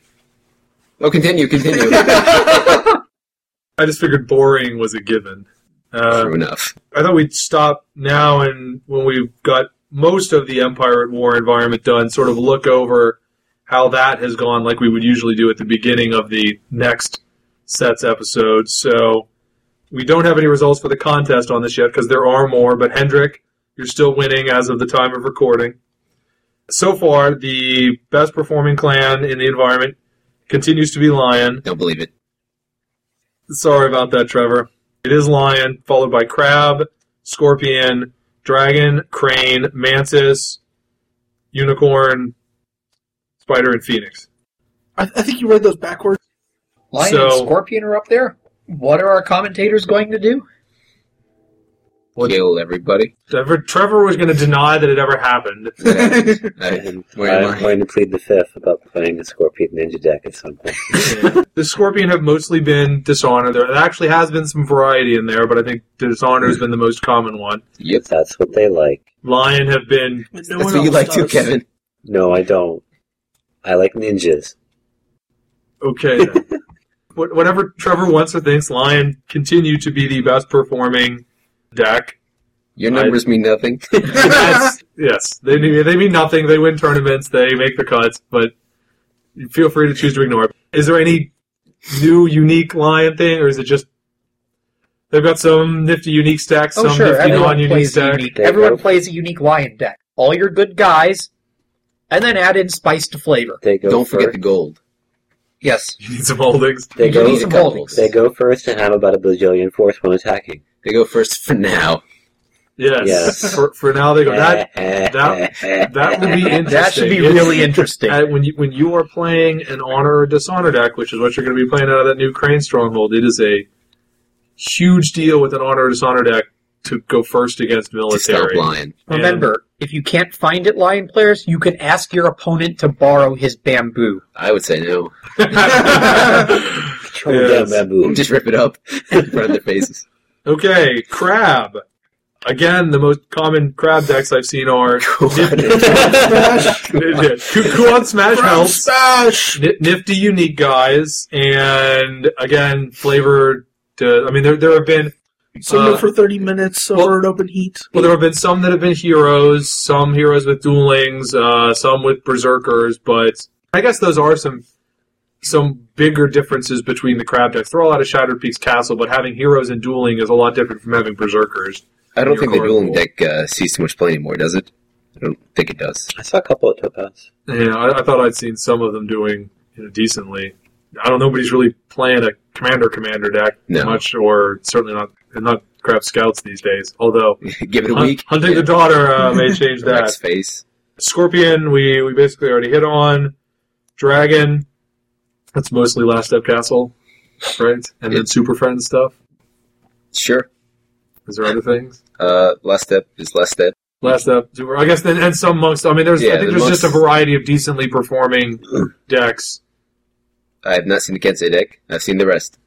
Oh, continue, continue. I just figured boring was a given. Uh, True enough. I thought we'd stop now and when we've got most of the Empire at War environment done, sort of look over how that has gone like we would usually do at the beginning of the next sets episode. So we don't have any results for the contest on this yet because there are more, but Hendrik, you're still winning as of the time of recording. So far, the best performing clan in the environment continues to be Lion. Don't believe it. Sorry about that, Trevor. It is lion, followed by crab, scorpion, dragon, crane, mantis, unicorn, spider, and phoenix. I, I think you read those backwards. Lion So- and Scorpion are up there. What are our commentators going to do? Kill everybody. Trevor, Trevor was going to deny that it ever happened. I, And where am I'm going to plead the fifth about playing a Scorpion Ninja deck at some point. the Scorpion have mostly been Dishonor. There actually has been some variety in there, but I think Dishonor has been the most common one. Yep. That's what they like. Lion have been no That's what you else like too. Kevin. No, I don't. I like ninjas. okay. Then. Whatever Trevor wants or thinks, Lion continue to be the best performing deck. Your numbers mean nothing. That's- yes, they mean, they mean nothing. They win tournaments. They make the cuts, but feel free to choose to ignore it. Is there any new unique Lion thing, or is it just they've got some nifty unique stacks, Oh, some sure. nifty Everyone non-unique plays, a stack? unique, There everyone plays a unique Lion deck. All your good guys, and then add in spice to flavor. They go Don't forget the gold. Yes. You need some holdings. They You go. need need some holdings. They go first and have about a bajillion force when attacking. They go first for now. Yes. Yes. For, for now, they go. That that- that would be interesting. That should be It's- really interesting. uh, when you when you are playing an honor or dishonor deck, which is what you're going to be playing out of that new Crane Stronghold, it is a huge deal with an honor or dishonor deck to go first against To stop military. lying. And- Remember, if you can't find it, Lion players, you can ask your opponent to borrow his bamboo. I would say no. Control Yes. them, baboon. Just rip it up in front of their faces. okay, crab. Again, the most common crab decks I've seen are Smash! Kuon Smash Crab. Smash! Nifty, unique guys, and again, flavored. To, I mean, there there have been Summon Uh, for 30 minutes over well- an open heat. well, there have been some that have been heroes, some heroes with duelings, uh, some with berserkers, but I guess those are some some bigger differences between the crab decks. They're all out of Shattered Peaks Castle, but having heroes and dueling is a lot different from having berserkers. I don't think the dueling pool. deck uh, sees too much play anymore, does it? I don't think it does. I saw a couple of Topaz. Yeah, I, I thought I'd seen some of them doing you know, decently. I don't know. Nobody's really playing a commander commander deck No. much, or certainly not and not crab scouts these days. Although Give it a Hunt- week. hunting the daughter uh, may change that. Face. Scorpion, we we basically already hit on. Dragon, that's mostly Last Step Castle, right? And then Super Friends stuff. Sure. Is there other things? Uh, last step is last step. Last Step, Super. I guess then and some monks. I mean, there's Yeah, I think the there's just a variety of decently performing decks. I have not seen the Kensai deck. I've seen the rest.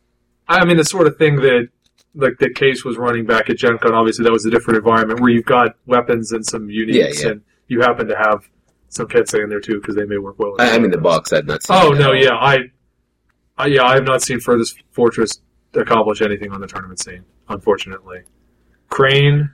I mean, the sort of thing that like the case was running back at Gen Con. Obviously, that was a different environment where you've got weapons and some uniques, Yeah, yeah. and you happen to have some Kensai in there too because they may work well. I, I'm in the box. I've not seen. Oh no, yeah, I, I, yeah, I have not seen Furthest Fortress accomplish anything on the tournament scene, unfortunately. Crane,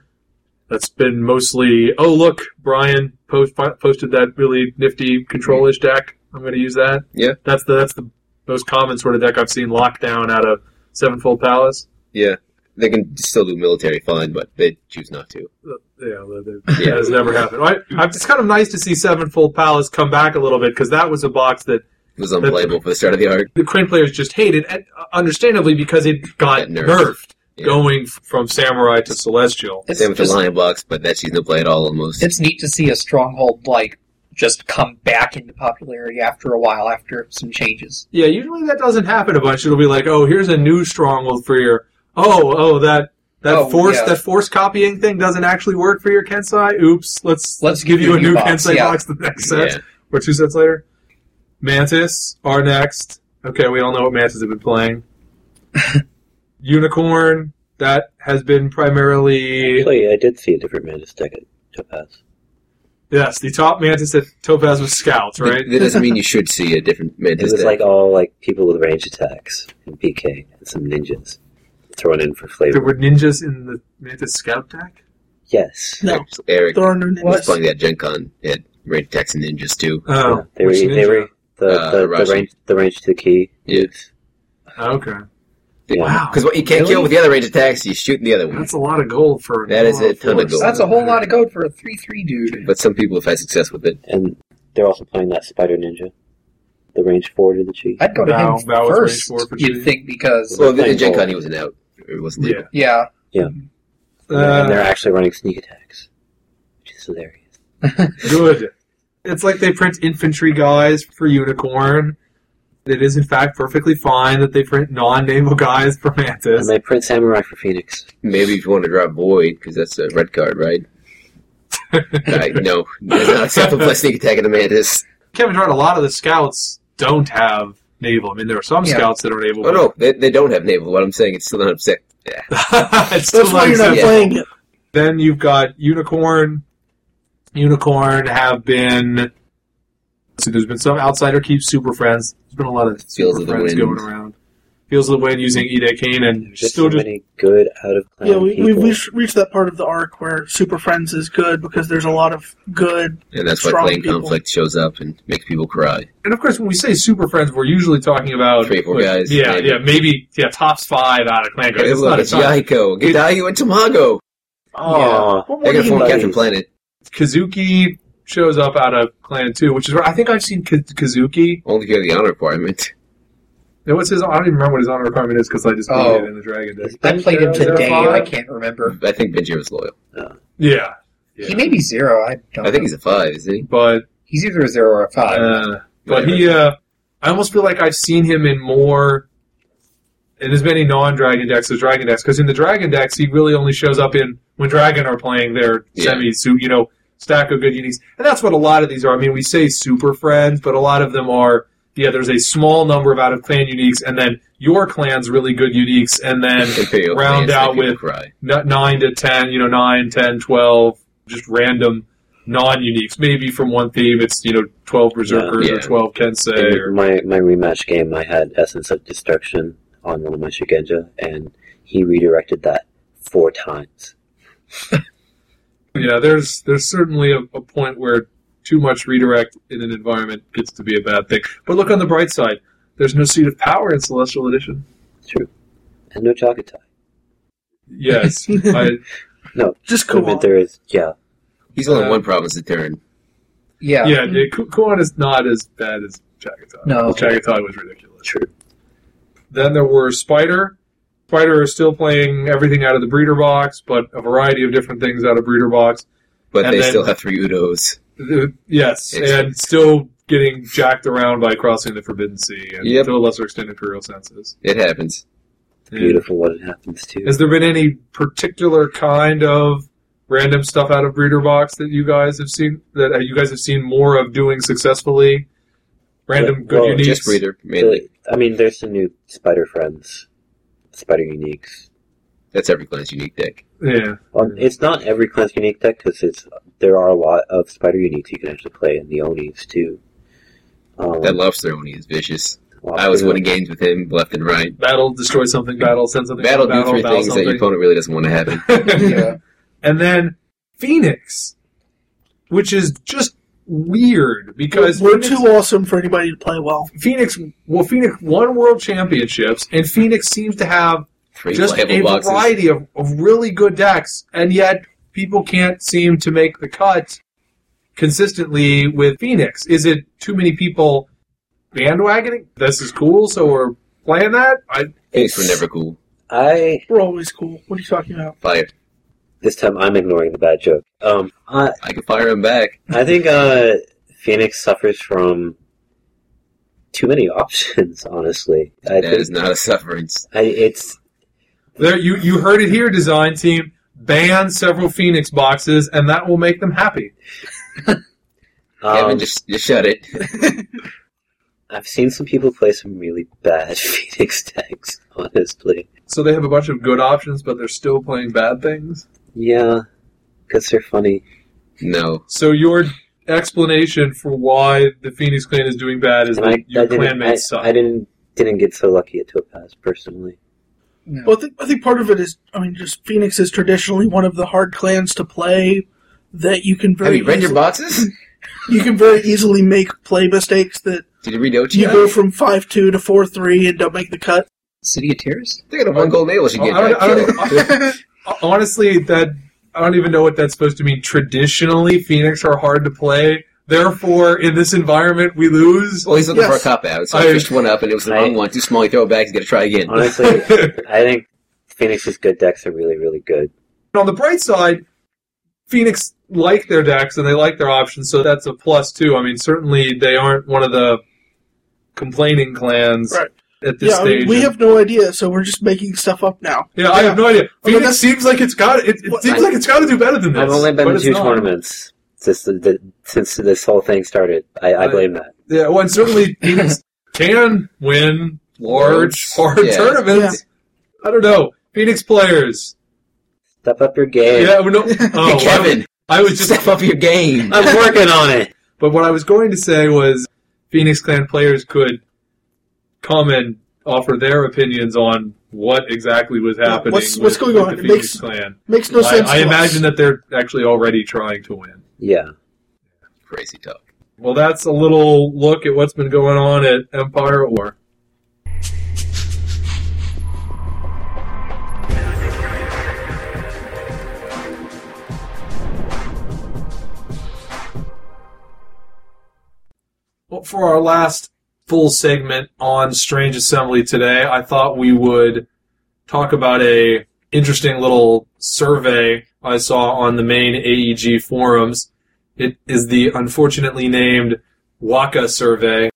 that's been mostly. Oh look, Brian post, posted that really nifty controlish deck. I'm going to use that. Yeah. that's the that's the most common sort of deck I've seen locked down out of Sevenfold Palace. Yeah. They can still do military fine, but they choose not to. Uh, Yeah, that, that Yeah. has never happened. I, I, it's kind of nice to see Sevenfold Palace come back a little bit because that was a box that It was unplayable for the start of the arc. the Crane players just hated, and uh, understandably because it got Got nerfed. nerfed, Yeah. going from Samurai to Celestial. It's, Same with the lion box, but that she's no play at all almost. it's neat to see a stronghold like just come back into popularity after a while after some changes. Yeah, usually that doesn't happen a bunch. It'll be like, oh, here's a new stronghold for your. Oh, oh, that that Oh, force yeah. that force copying thing doesn't actually work for your Kensai. Oops, let's Let's give you a new box, Kensai yeah. box the next set Yeah. or two sets later. Mantis are next. Okay, we all know what Mantis have been playing. Unicorn that has been primarily Actually, I did see a different Mantis deck at Topaz. yes the top Mantis at Topaz was Scouts, right? That doesn't mean you should see a different Mantis. It Mantis was deck. like all like people with range attacks and PK and some ninjas thrown in for flavor. There were ninjas in the Mantis Scout deck. Yes. No, Eric there are no was playing that Gen Con. He had range attacks and ninjas too. Oh, they were which they were ninja? the Uh, the, the range the range to the key. Yeah. Okay, Yeah. wow, Because what you can't Really? kill with the other range attacks, you shoot the other one. that's a lot of gold for That is a ton of gold. That's a whole lot of gold for a three-three dude. But some people have had success with it. And they're also playing that Spider Ninja, the range four to the chi. I'd go to Bow- him Bow was range first. four for You'd think because Well, playing in Gen. Con, he wasn't out. It wasn't legal. yeah, and Uh, they're actually running sneak attacks, which is hilarious. Good. It's like they print infantry guys for Unicorn. It is in fact perfectly fine that they print non-naval guys for Mantis. And they print Samurai for Phoenix. Maybe if you want to draw Void, because that's a red card, right? right, no. It's not acceptable plus sneak attack of the Mantis. Kevin right. A lot of the scouts don't have naval. I mean, there are some Yeah. scouts that are naval. Oh, no, they, they don't have naval. What I'm saying, it's still not upset. Yeah. it's still That's why you're not acceptable. playing it. Then you've got Unicorn. Unicorn have been. So there's been some outsider keep super friends. There's been a lot of Feels super of the friends wind. going around. Feels of the wind using Ida Kane and There's just still so just many good out of clan Yeah, we, people. we've reached, reached that part of the arc where Super Friends is good because there's a lot of good. And that's why Strong clan people. conflict shows up and makes people cry. and of course when we say super friends, we're usually talking about Three or four like, guys, Yeah, maybe. yeah, maybe yeah, tops five out of clan guys. Hey, It's not a it's ton. Yaiko, Gedayu, and Tamago. Oh, What They more got do you form need? Captain Planet. Kazuki shows up out of clan two, which is where I think I've seen Ka- Kazuki. Only if you have the honor requirement. And what's his? I don't even remember what his honor requirement is because I just played Oh. it in the Dragon deck. I played him Is there today. five? I can't remember. I think Benji was loyal. Yeah, He may be zero. I don't. I think know. he's a five, isn't he? but he's either a zero or a five. uh, but he, uh, I almost feel like I've seen him in more. In as many non-dragon decks as dragon decks, because in the dragon decks he really only shows up in when dragon are playing their Yeah. semi suit, you know, stack of good uniques, and that's what a lot of these are. I mean, we say super friends, but a lot of them are. Yeah, there's a small number of out of clan uniques, and then your clan's really good uniques, and then Imperial round out with- cry. n- 9 to 10, you know, 9, 10, 12, just random non-uniques. Maybe from one theme it's, you know, 12 Berserkers Yeah. or 12 Kensai. In Or, my my rematch game, I had Essence of Destruction on one of my Shugenja, and he redirected that four times. yeah, there's there's certainly a, a point where too much redirect in an environment gets to be a bad thing. But look on the bright side. There's no Seat of Power in Celestial Edition. True. And no Chagatai. Yes. I, no. Just Cool. cool. there is, yeah. He's only Uh, one province a turn. yeah. yeah, yeah, Ku- Kuon is not as bad as Chagatai. No. Chagatai was ridiculous. True. Then there were Spider. Spider is still playing everything out of the breeder box, but a variety of different things out of breeder box. But And they then- still have three Udos. Yes, Yes. and still getting jacked around by crossing the Forbidden Sea, and Yep. to a lesser extent, Imperial Senses. It happens. And Beautiful what it happens to. Has there been any particular kind of random stuff out of breeder box that you guys have seen that uh, you guys have seen more of doing successfully? Random good Well, uniques. Just breeder, mainly. I mean, there's some new Spider Friends, Spider Uniques. That's every clan's unique deck. Yeah, Well, it's not every clan's unique deck because it's there are a lot of Spider Uniques you can actually play in the Onis too. Um, That lobster Oni is vicious. well, I was winning games with him left and right. battle, destroy something, battle, send something, Battle to do three battle things that your opponent really doesn't want to happen. Yeah. and then Phoenix, which is just weird because We're Phoenix, too awesome for anybody to play well. Phoenix, well, Phoenix won world championships, and Phoenix seems to have Three just a boxes. variety of, of really good decks, and yet people can't seem to make the cut consistently with Phoenix. Is it too many people bandwagoning? This is cool, so we're playing that. I Phoenix were never cool. I We're always cool. What are you talking about? Fire. this time I'm ignoring the bad joke. Um, I I can fire him back. I think uh, Phoenix suffers from too many options. Honestly, I That think is not a sufferance. I, it's there you you heard it here, design team. Ban several Phoenix boxes, and that will make them happy. Kevin, um, just, just shut it. I've seen some people play some really bad Phoenix decks. Honestly, So they have a bunch of good options, but they're still playing bad things. yeah, because they're funny. No. So your explanation for why the Phoenix clan is doing bad is And that I, your I didn't, I, clanmates suck. I didn't didn't get so lucky at Topaz personally. No. Well, I think, I think part of it is, I mean, just Phoenix is traditionally one of the hard clans to play that you can very. Have very you read your easily, boxes? you can very easily make play mistakes that Did you read Ochi? you go from five two to four three and don't make the cut. City of Tears? They got a one gold nail should get I don't- I don't- Honestly, that I don't even know what that's supposed to mean. Traditionally, Phoenix are hard to play. Therefore, in this environment, we lose. Well, he's looking Yes. for a cop out, so I, I- fished one up and it was the I- wrong one. Too small, you throw it back, he's got to try again. Honestly, I think Phoenix's good decks are really really good. on the bright side, Phoenix like their decks and they like their options, so that's a plus too. I mean, certainly they aren't one of the complaining clans Right. at this yeah, I stage. mean, we have no idea, so we're just making stuff up now. yeah, I have no idea. I mean, Phoenix seems like it's got it. It seems I- like it's got to do better than this. I've only been but in it's two not. tournaments since the, the, since this whole thing started. I, I I- blame that. Yeah, well, and certainly Phoenix can win large, hard Yeah. tournaments. I don't know. Phoenix players. Step up your game. Yeah, well, no. Oh, hey, Kevin, I was just step up your game. I'm working on it. But what I was going to say was Phoenix Clan players could come and offer their opinions on what exactly was happening. what's- with, going with on? The It Phoenix makes- Clan. Makes no I, sense. I to us. imagine that they're actually already trying to win. Yeah. Crazy talk. Well, that's a little look at what's been going on at Empire at War. Well, for our last full segment on Strange Assembly today, I thought we would talk about a interesting little survey I saw on the main AEG forums. It is the unfortunately named Waka survey.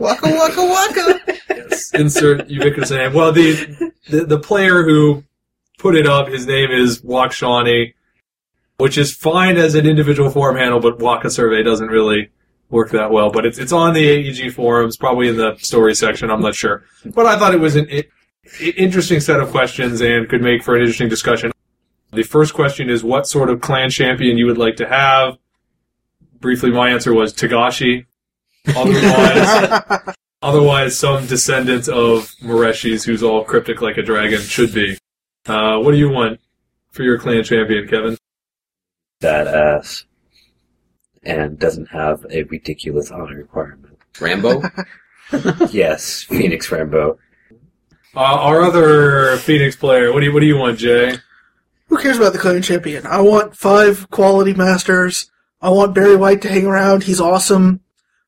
Waka waka waka. Yes. Insert ubiquitous name. Well, the, the the player who put it up, his name is Wakshani, which is fine as an individual forum handle, but Waka survey doesn't really work that well. But it's it's on the AEG forums, probably in the story section. I'm not sure, but I thought it was an i- i- interesting set of questions and could make for an interesting discussion. The first question is what sort of clan champion you would like to have. Briefly, my answer was Togashi. Otherwise, otherwise, some descendant of Moreshis who's all cryptic like a dragon should be. Uh, what do you want for your clan champion, Kevin? Badass. And doesn't have a ridiculous honor requirement. Rambo? yes, Phoenix Rambo. Uh, our other Phoenix player. What do you What do you want, Jay? Who cares about the clan champion? I want five quality masters. I want Barry White to hang around. He's awesome.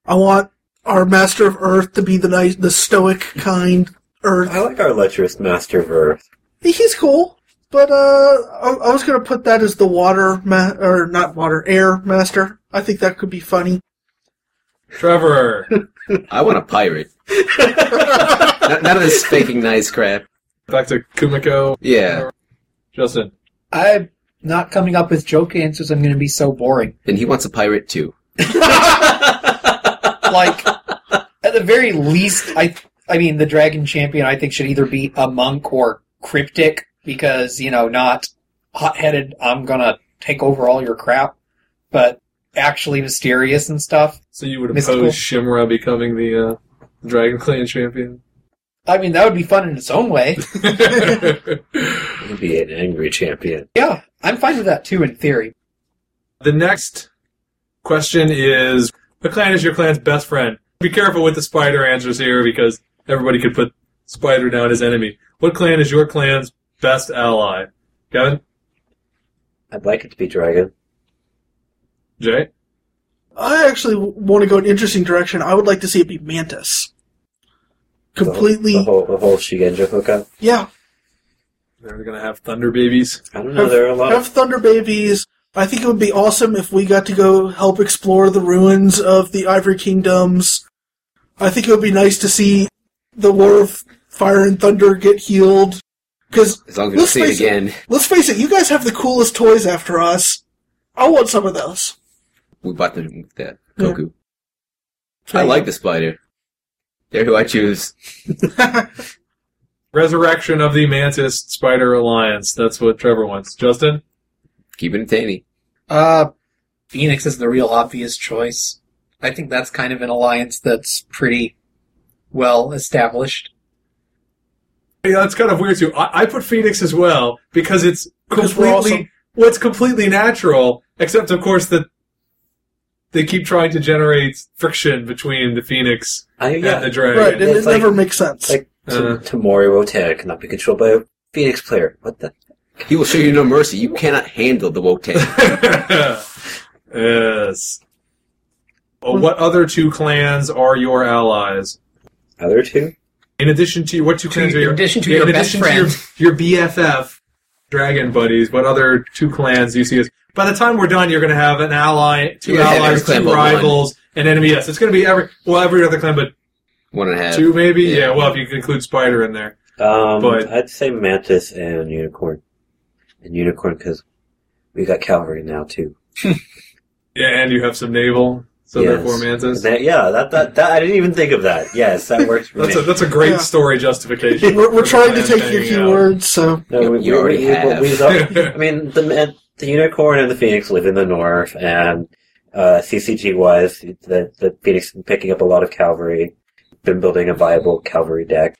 I want our master of Earth to be the nice, the stoic kind Earth. I like our lecherous Master of Earth. He's cool, but uh, I, I was gonna put that as the water ma- or not water, air master. I think that could be funny. Trevor. I want a pirate. None none of this faking nice crap. Back to Kumiko. Yeah. Justin. I'm not coming up with joke answers. I'm going to be so boring. And he wants a pirate too. Like, at the very least, I I mean, the dragon champion I think should either be a monk or cryptic because you know, not hot-headed. I'm gonna take over all your crap, but actually mysterious and stuff. So you would Mystical. oppose Shimra becoming the uh, Dragon Clan champion? I mean, that would be fun in its own way. He'd be an angry champion. Yeah, I'm fine with that too in theory. The next question is What clan is your clan's best friend? Be careful with the spider answers here because everybody could put spider down as enemy. What clan is your clan's best ally? Kevin? I'd like it to be Dragon. Jay? I actually want to go in an interesting direction. I would like to see it be Mantis. The whole- Completely, The whole, the whole shugenja hookup. yeah. They're going to have thunder babies. I don't know. Have, There are a lot have of. Thunder Babies. I think it would be awesome if we got to go help explore the ruins of the Ivory Kingdoms. I think it would be nice to see the War of Fire and Thunder get healed. Because As long as we don't Let's see it face it. again. let's face it, you guys have the coolest toys after us. I want some of those. We bought them with that. Goku. I like the spider. They're who I choose. Resurrection of the Mantis Spider Alliance. That's what Trevor wants. Justin? Keep it entertaining. Uh, Phoenix is the real obvious choice. I think that's kind of an alliance that's pretty well established. Yeah, that's kind of weird too. I, I put Phoenix as well because it's completely awesome. well, it's completely natural, except of course that they keep trying to generate friction between the Phoenix I, and the dragon. Right, and it like- never makes sense. like Uh. T- Tamori Wotan cannot be controlled by a Phoenix player. What the? He will show you no mercy. You cannot handle the Wotan. yes. Well, what other two clans are your allies? Other two? In addition to what two clans To- are your in addition to yeah, your in best addition to your, your BFF dragon buddies? What other two clans do you see as? By the time we're done, you're going to have an ally, two You're gonna have allies, every clan two but one. rivals, and enemy. Yes, it's going to be every well every other clan, but One and a half. Two maybe. Yeah. Yeah. Well, if you can include spider in there. Um, But- I'd say mantis and unicorn, and unicorn because we got cavalry now too. Yeah, and you have some naval, so Yes. therefore mantis. That- yeah, that, that that I didn't even think of that. Yes, that works for That's me. a that's a great Yeah. story justification. We're, we're trying to take your hanging out. keywords, so No, we, You we- already we- have. we- we- I mean, the the unicorn and the phoenix live in the north, and uh, CCG wise, the the phoenix been picking up a lot of cavalry, been building a viable cavalry deck.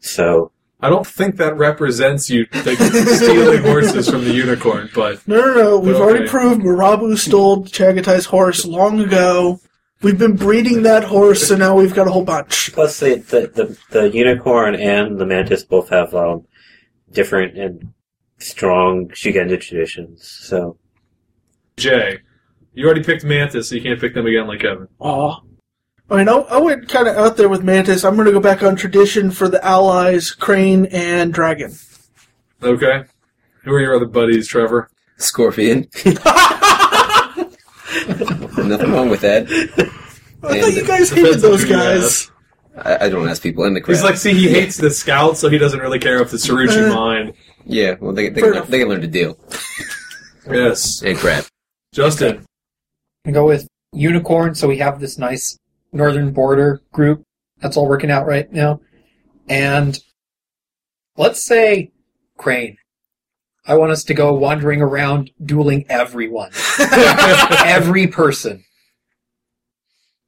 So I don't think that represents you like, stealing horses from the unicorn, but no, no, no. We've Okay. already proved Marabu stole Chagatai's horse long ago. We've been breeding that horse, so now we've got a whole bunch. plus the the, the, the unicorn and the mantis both have um, different and strong shugenja traditions. So Jay, you already picked mantis, so you can't pick them again like Kevin. Aw. I mean, I, I went kind of out there with Mantis. I'm going to go back on tradition for the allies, Crane and Dragon. Okay. Who are your other buddies, Trevor? Scorpion. Nothing wrong with that. I thought you guys hated those guys. I, I don't ask people in the crowd. He's like, see, he hates the scouts, so he doesn't really care if the Tsuruchi Uh, mind. yeah, well, they, they, can, learn, they can learn to deal. Yes. And crap. Justin. and go with unicorn. So we have this nice northern border group that's all working out right now. And let's say crane. I want us to go wandering around dueling everyone, every person.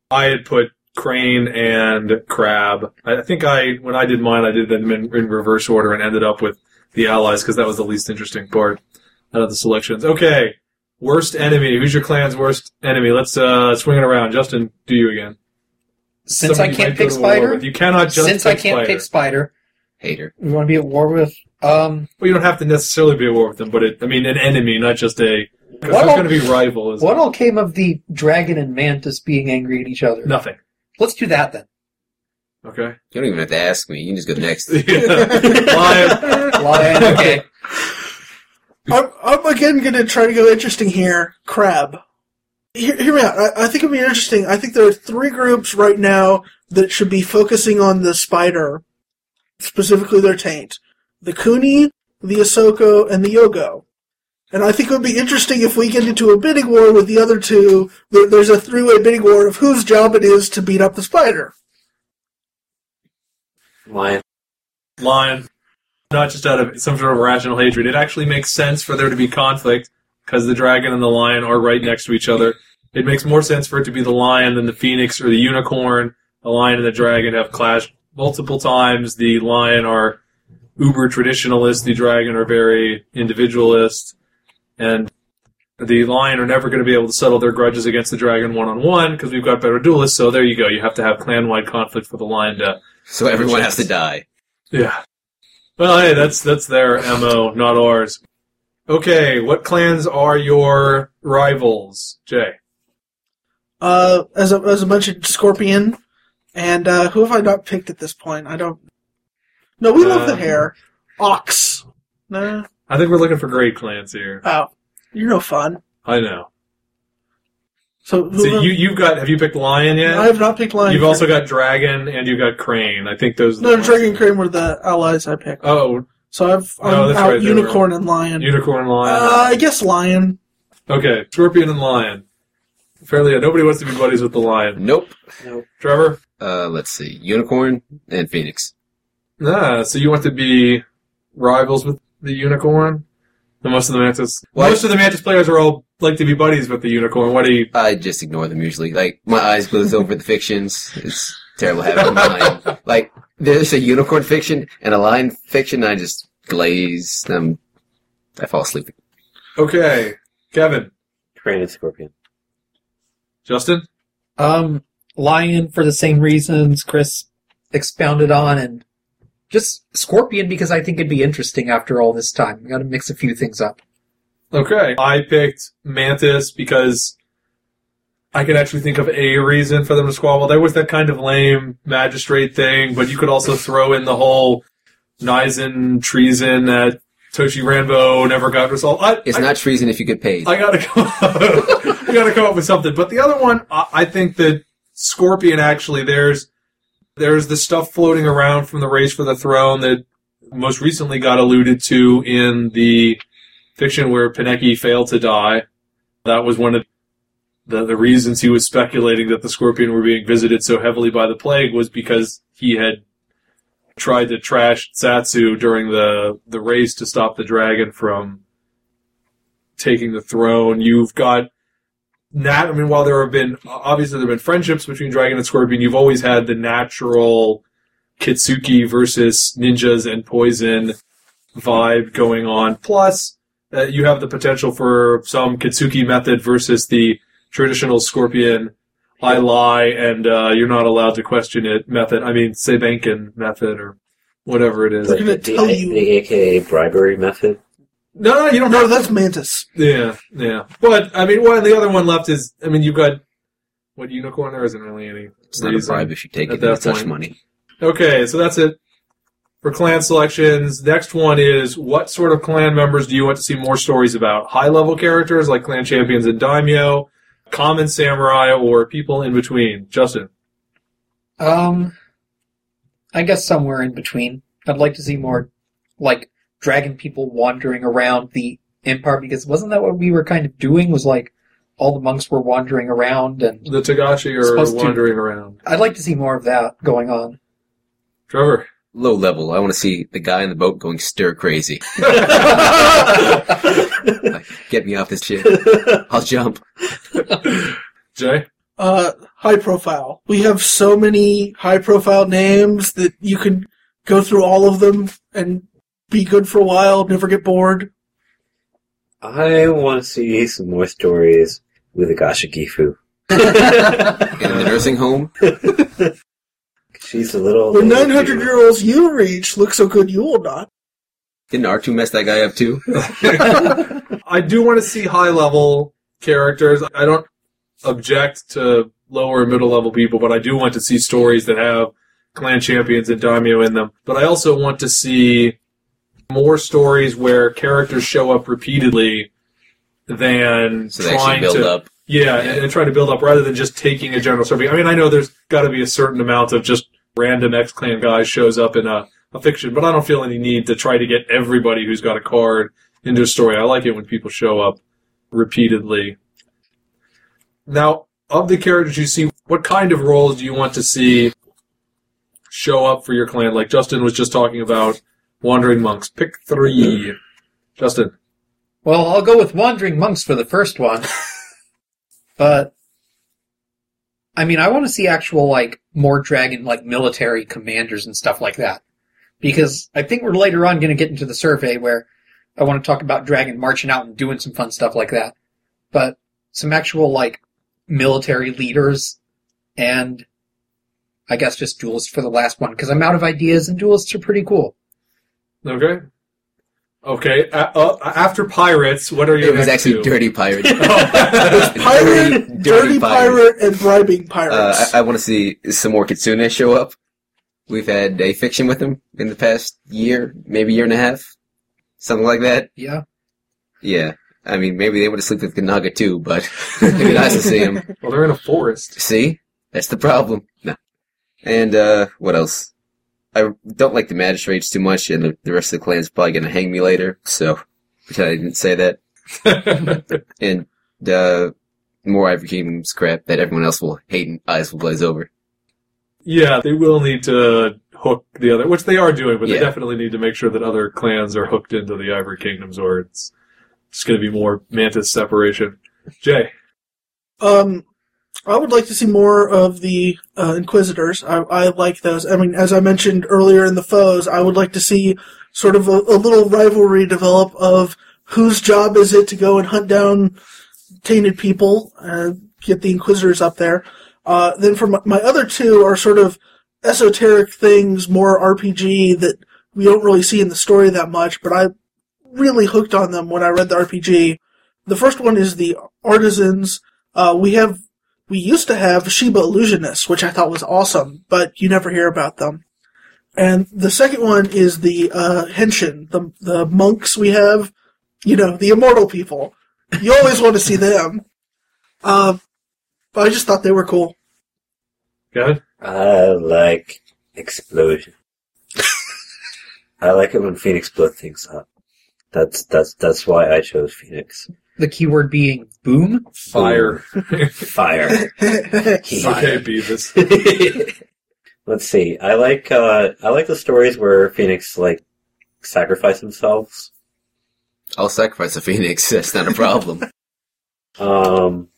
I had put crane and crab. I think I, when I did mine, I did them in, in reverse order and ended up with the allies because that was the least interesting part out of the selections. Okay. Worst enemy. Who's your clan's worst enemy? Let's uh swing it around. Justin, do you again? Since Someone I can't pick spider. You cannot just since I pick can't spider. pick spider, Hater. we want to be at war with. Um, Well, you don't have to necessarily be at war with them, but it, I mean, an enemy, not just a. Because What there's all- going to be rival. Is what all came of the dragon and mantis being angry at each other? Nothing. Let's do that then. Okay. You don't even have to ask me. You can just go next. Lion. Lion, okay. I'm, I'm again going to try to go interesting here. Crab. Hear, hear me out. I, I think it'd be interesting. I think there are three groups right now that should be focusing on the spider, specifically their taint. The Kuni, the Asako, and the Yogo. And I think it would be interesting if we get into a bidding war with the other two. There, there's a three-way bidding war of whose job it is to beat up the spider. lion. Lion. Not just out of some sort of irrational hatred. It actually makes sense for there to be conflict because the dragon and the lion are right next to each other. It makes more sense for it to be the lion than the phoenix or the unicorn. The lion and the dragon have clashed multiple times. The lion are uber traditionalist. The dragon are very individualist. And the lion are never going to be able to settle their grudges against the dragon one on one because we've got better duelists. So there you go. You have to have clan wide conflict for the lion to So everyone has to die. yeah. Well, hey, that's that's their mo, not ours. Okay, what clans are your rivals, Jay? Uh, as a, as I mentioned, Scorpion, and uh, who have I not picked at this point? I don't. No, we love the Um, hair. Ox. Nah. I think we're looking for great clans here. Oh, you're no fun. I know. So, who So have- you you've got have you picked lion yet? I have not picked lion. You've also got dragon and you've got crane. I think those. Are the no ones. dragon and crane were the allies I picked. Oh, So I've I'm that's out right, unicorn and lion. unicorn, lion. uh, I guess lion. okay, scorpion and lion. Fairly, nobody wants to be buddies with the lion. Nope. Nope. Trevor. Uh, let's see. Unicorn and Phoenix. Ah, so you want to be rivals with the unicorn? The most of the mantis. Why- Most of the mantis players are all like to be buddies with the unicorn. What do you? I just ignore them usually. Like, my eyes glaze over the fictions. It's terrible having a mind. Like, there's a unicorn fiction and a lion fiction, and I just glaze. them. I fall asleep. Okay, Kevin, Crane and scorpion. Justin. Um, Lion for the same reasons Chris expounded on, and just Scorpion because I think it'd be interesting after all this time. We got to mix a few things up. Okay, I picked mantis because I could actually think of a reason for them to squabble. There was that kind of lame magistrate thing, but you could also throw in the whole Nizen treason that Toshi Ranbo never got resolved. I, It's I- not treason if you get paid. I gotta come. I gotta come up with something. But the other one, I, I think that Scorpion actually. There's There's the stuff floating around from the race for the throne that most recently got alluded to in the fiction where Pinecki failed to die. That was one of the, the reasons he was speculating that the Scorpion were being visited so heavily by the plague was because he had tried to trash Satsu during the, the race to stop the dragon from taking the throne. You've got Nat, I mean, while there have been, obviously there have been friendships between Dragon and Scorpion, you've always had the natural Kitsuki versus ninjas and poison vibe going on. Plus, uh, you have the potential for some Kitsuki method versus the traditional Scorpion I lie and uh, you're not allowed to question it method. I mean, Seibanken method or whatever it is. They're the, tell the, you- the AKA bribery method. No, no, you don't No, that's Mantis. Yeah, yeah. But I mean, one the other one left is I mean, you've got what unicorn. There isn't really any. It's not a reason. bribe if you take at it. that It's such money. Okay, so that's it for clan selections. Next one is what sort of clan members do you want to see more stories about? High level characters like clan champions and daimyo, common samurai, or people in between. Justin. Um, I guess somewhere in between. I'd like to see more, like, dragon people wandering around the empire, because wasn't that what we were kind of doing? Was like, all the monks were wandering around, and The Togashi are Supposed to- wandering around. I'd like to see more of that going on. Trevor. Low level. I want to see the guy in the boat going stir crazy. Get me off this shit. I'll jump. Jay. Uh, high profile. We have so many high profile names that you can go through all of them and be good for a while, never get bored. I want to see some more stories with Agasha Gifu. In the nursing home. She's a little. The 900 year olds you reach look so good you will not. Didn't R2 mess that guy up too? I do want to see high level characters. I don't object to lower and middle level people, but I do want to see stories that have clan champions and daimyo in them. But I also want to see more stories where characters show up repeatedly than So they trying build to up. yeah, Yeah. And, and trying to build up rather than just taking a general survey. I mean, I know there's got to be a certain amount of just random X Clan guy shows up in a, a fiction, but I don't feel any need to try to get everybody who's got a card into a story. I like it when people show up repeatedly. Now, of the characters you see, what kind of roles do you want to see show up for your clan? Like Justin was just talking about wandering monks. Pick three. Justin. Well, I'll go with Wandering Monks for the first one. but, I mean, I want to see actual, like, more dragon, like, military commanders and stuff like that. Because I think we're later on going to get into the survey where I want to talk about dragon marching out and doing some fun stuff like that. But some actual, like, military leaders and I guess just duelists for the last one because I'm out of ideas and duelists are pretty cool. Okay. Okay. Uh, uh, after pirates, what are you? It was actually Dirty Pirate. Pirate, dirty, pirate, and bribing pirates. Uh, I, I want to see some more Kitsune show up. We've had a fiction with him in the past year, maybe year and a half, something like that. Yeah. Yeah, I mean, maybe they would have slept with Kanaga too, but it'd be nice to see him. Well, they're in a forest. See, that's the problem. No. And uh, what else? I don't like the magistrates too much, and the, the rest of the clan's probably gonna hang me later. So, pretend I didn't say that. And uh, more Ivory Kingdom's crap that everyone else will hate and eyes will glaze over. Yeah, they will need to hook the other, which they are doing, but they definitely need to make sure that other clans are hooked into the Ivory Kingdoms, or it's just going to be more Mantis separation. Jay. Um, I would like to see more of the uh, Inquisitors. I, I like those. I mean, as I mentioned earlier in the foes, I would like to see sort of a, a little rivalry develop of whose job is it to go and hunt down tainted people, uh, get the Inquisitors up there. Uh, then for my, my other two are sort of esoteric things, more RPG that we don't really see in the story that much, but I really hooked on them when I read the RPG. The first one is the Artisans. Uh, we have we used to have Shiba Illusionists, which I thought was awesome, but you never hear about them. And the second one is the uh, Henshin, the the monks we have, you know, the immortal people. You always want to see them. Uh, but I just thought they were cool. Go ahead. I like Explosion. I like it when Phoenix blows things up. That's that's that's why I chose Phoenix. The keyword being boom. Fire. Fire. Okay, Beavis. Let's see. I like uh I like the stories where Phoenix like sacrifice themselves. I'll sacrifice a phoenix. That's not a problem. Um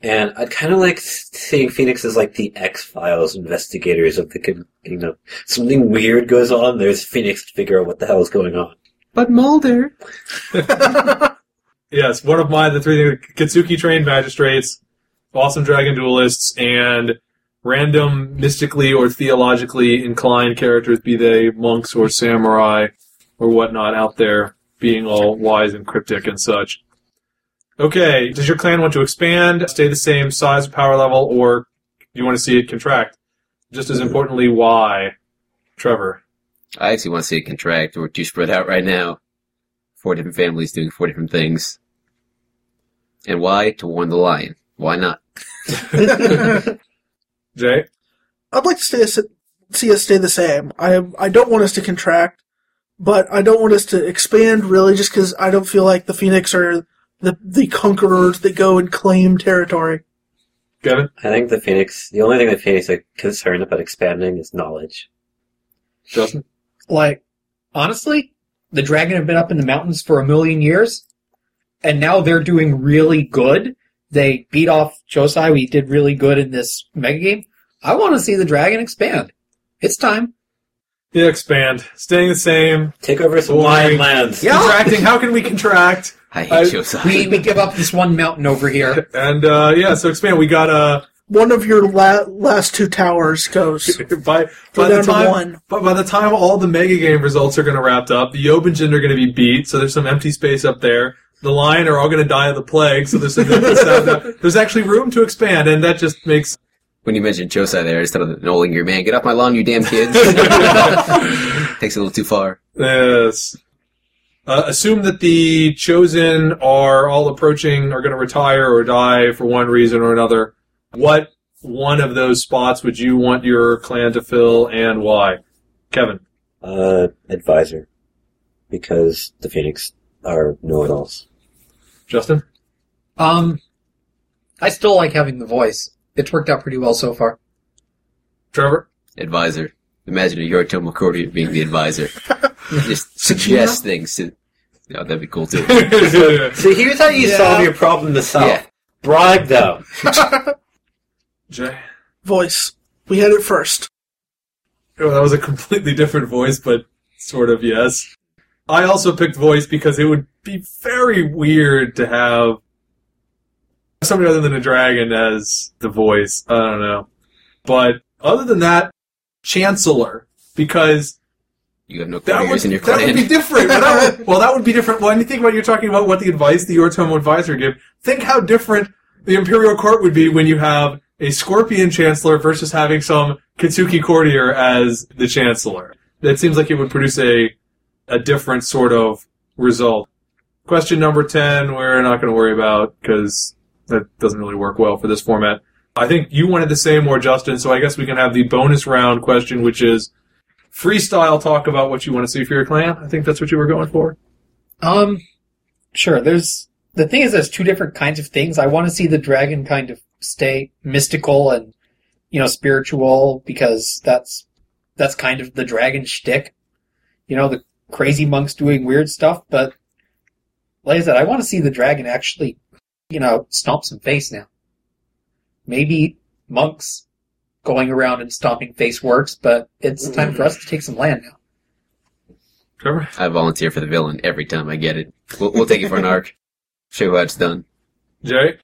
and I kind of like seeing Phoenix as like the X Files investigators of the com- kingdom. Something weird goes on. There's Phoenix to figure out what the hell is going on. But Mulder. Yes, one of my the three Kitsuki trained magistrates, awesome dragon duelists, and random mystically or theologically inclined characters, be they monks or samurai or whatnot, out there being all wise and cryptic and such. Okay, does your clan want to expand, stay the same size, power level, or do you want to see it contract? Just as importantly, why? Trevor. I actually want to see it contract. We're too spread out right now. Four different families doing four different things. And why? To warn the lion. Why not? Jay? I'd like to stay, see us stay the same. I I don't want us to contract, but I don't want us to expand really, just because I don't feel like the Phoenix are the the conquerors that go and claim territory. Kevin? I think the Phoenix, the only thing the Phoenix are concerned about expanding is knowledge. Justin? Like, honestly, the dragon have been up in the mountains for a million years, and now they're doing really good. They beat off Josai. We did really good in this mega game. I want to see the dragon expand. It's time. Yeah, expand. Staying the same. Take over some Boring. lion lands. Yeah. Contracting. How can we contract? I hate I- Josai. We, we give up this one mountain over here. And uh, yeah, so expand. We got uh, One of your la- last two towers goes. by Go by the time one. but by the time all the mega game results are going to wrap up, the Yobanjin are going to be beat. So there's some empty space up there. The lion are all going to die of the plague. So there's some empty stuff. There's actually room to expand, and that just makes when you mentioned Josai there, instead of knowing your man, get off my lawn, you damn kids. Takes a little too far. Yes. Uh, assume that the chosen are all approaching, are going to retire or die for one reason or another. What one of those spots would you want your clan to fill, and why? Kevin. Uh, advisor. Because the Phoenix are know-it-alls. Justin. Um, I still like having the voice. It's worked out pretty well so far. Trevor. Advisor. Imagine a Yoritomo courtier being the advisor. Just suggest things to. Oh, that'd be cool too. So here's how you Yeah. solve your problem the South. Yeah. Bribe them. Jay. Voice. We had it first. Oh, that was a completely different voice, but sort of yes. I also picked voice because it would be very weird to have somebody other than a dragon as the voice. I don't know. But other than that, Chancellor, because You have no that would, in your that would be different. That would- well, that would be different. When you think about you're talking about what the advice the Yoritomo advisor give, think how different the Imperial Court would be when you have a Scorpion Chancellor versus having some Kitsuki courtier as the Chancellor. That seems like it would produce a a different sort of result. Question number 10, we're not going to worry about because that doesn't really work well for this format. I think you wanted the same more, Justin, so I guess we can have the bonus round question, which is freestyle talk about what you want to see for your clan. I think that's what you were going for. Um, sure. There's the thing is, there's two different kinds of things. I want to see the dragon kind of stay mystical and you know spiritual because that's that's kind of the dragon shtick. You know, the crazy monks doing weird stuff, but like I said, I want to see the dragon actually, you know, stomp some face now. Maybe monks going around and stomping face works, but it's time for us to take some land now. Trevor? I volunteer for the villain every time I get it. We'll, we'll take it for an arc. Show how it's done. Jay?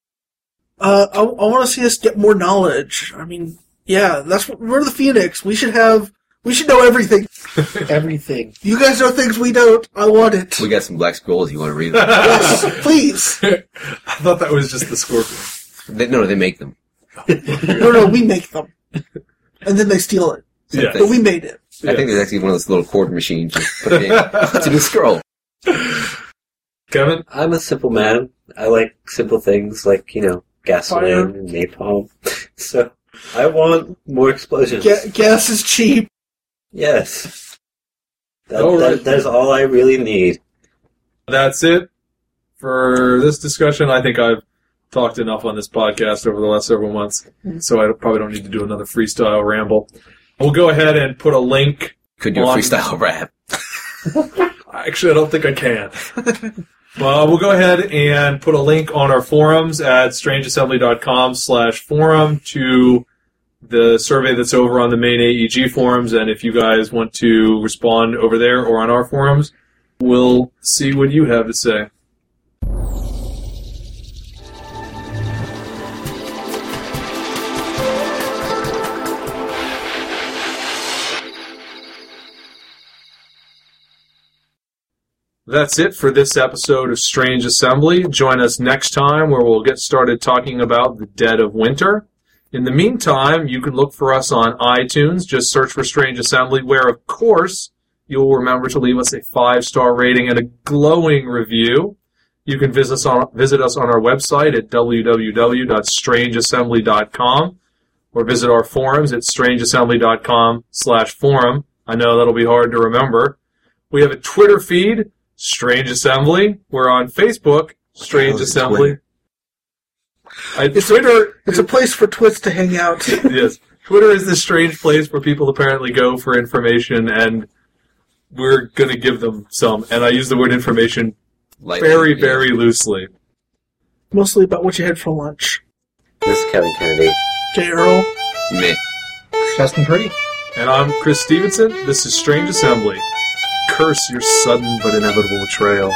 Uh, I, I want to see us get more knowledge. I mean, yeah, that's what we're the Phoenix. We should have. We should know everything. Everything. You guys know things we don't. I want it. We got some black scrolls. You want to read them? yes, please. I thought that was just the Scorpion. they, no, they make them. No, no, we make them, and then they steal it. Yeah. But we made it. I think there's actually one of those little cord machines. Just put it in. It's in the scroll. Kevin? I'm a simple man. I like simple things like, you know, gasoline Fire. and napalm. So I want more explosions. Ga- gas is cheap. Yes. That, All that- that's all I really need. That's it for this discussion. I think I've talked enough on this podcast over the last several months, so I probably don't need to do another freestyle ramble. We'll go ahead and put a link. Could do a On- freestyle rap. Actually, I don't think I can. well, we'll go ahead and put a link on our forums at strangeassembly.com slash forum to the survey that's over on the main AEG forums. And if you guys want to respond over there or on our forums, we'll see what you have to say. That's it for this episode of Strange Assembly. Join us next time where we'll get started talking about the dead of winter. In the meantime, you can look for us on iTunes. Just search for Strange Assembly, where, of course, you'll remember to leave us a five star rating and a glowing review. You can visit us on, visit us on our website at www.strangeassembly.com or visit our forums at strangeassembly.com slash forum. I know that'll be hard to remember. We have a Twitter feed, Strange Assembly. We're on Facebook, Strange Assembly. I, It's Twitter, It's a place for twits to hang out. yes, Twitter is this strange place where people apparently go for information, and we're gonna give them some. And I use the word information Lightly, very, yeah. very loosely. Mostly about what you had for lunch. This is Kevin Kennedy. J. Earl. Meh. Justin Pretty. And I'm Chris Stevenson. This is Strange Assembly. Curse your sudden but inevitable betrayal.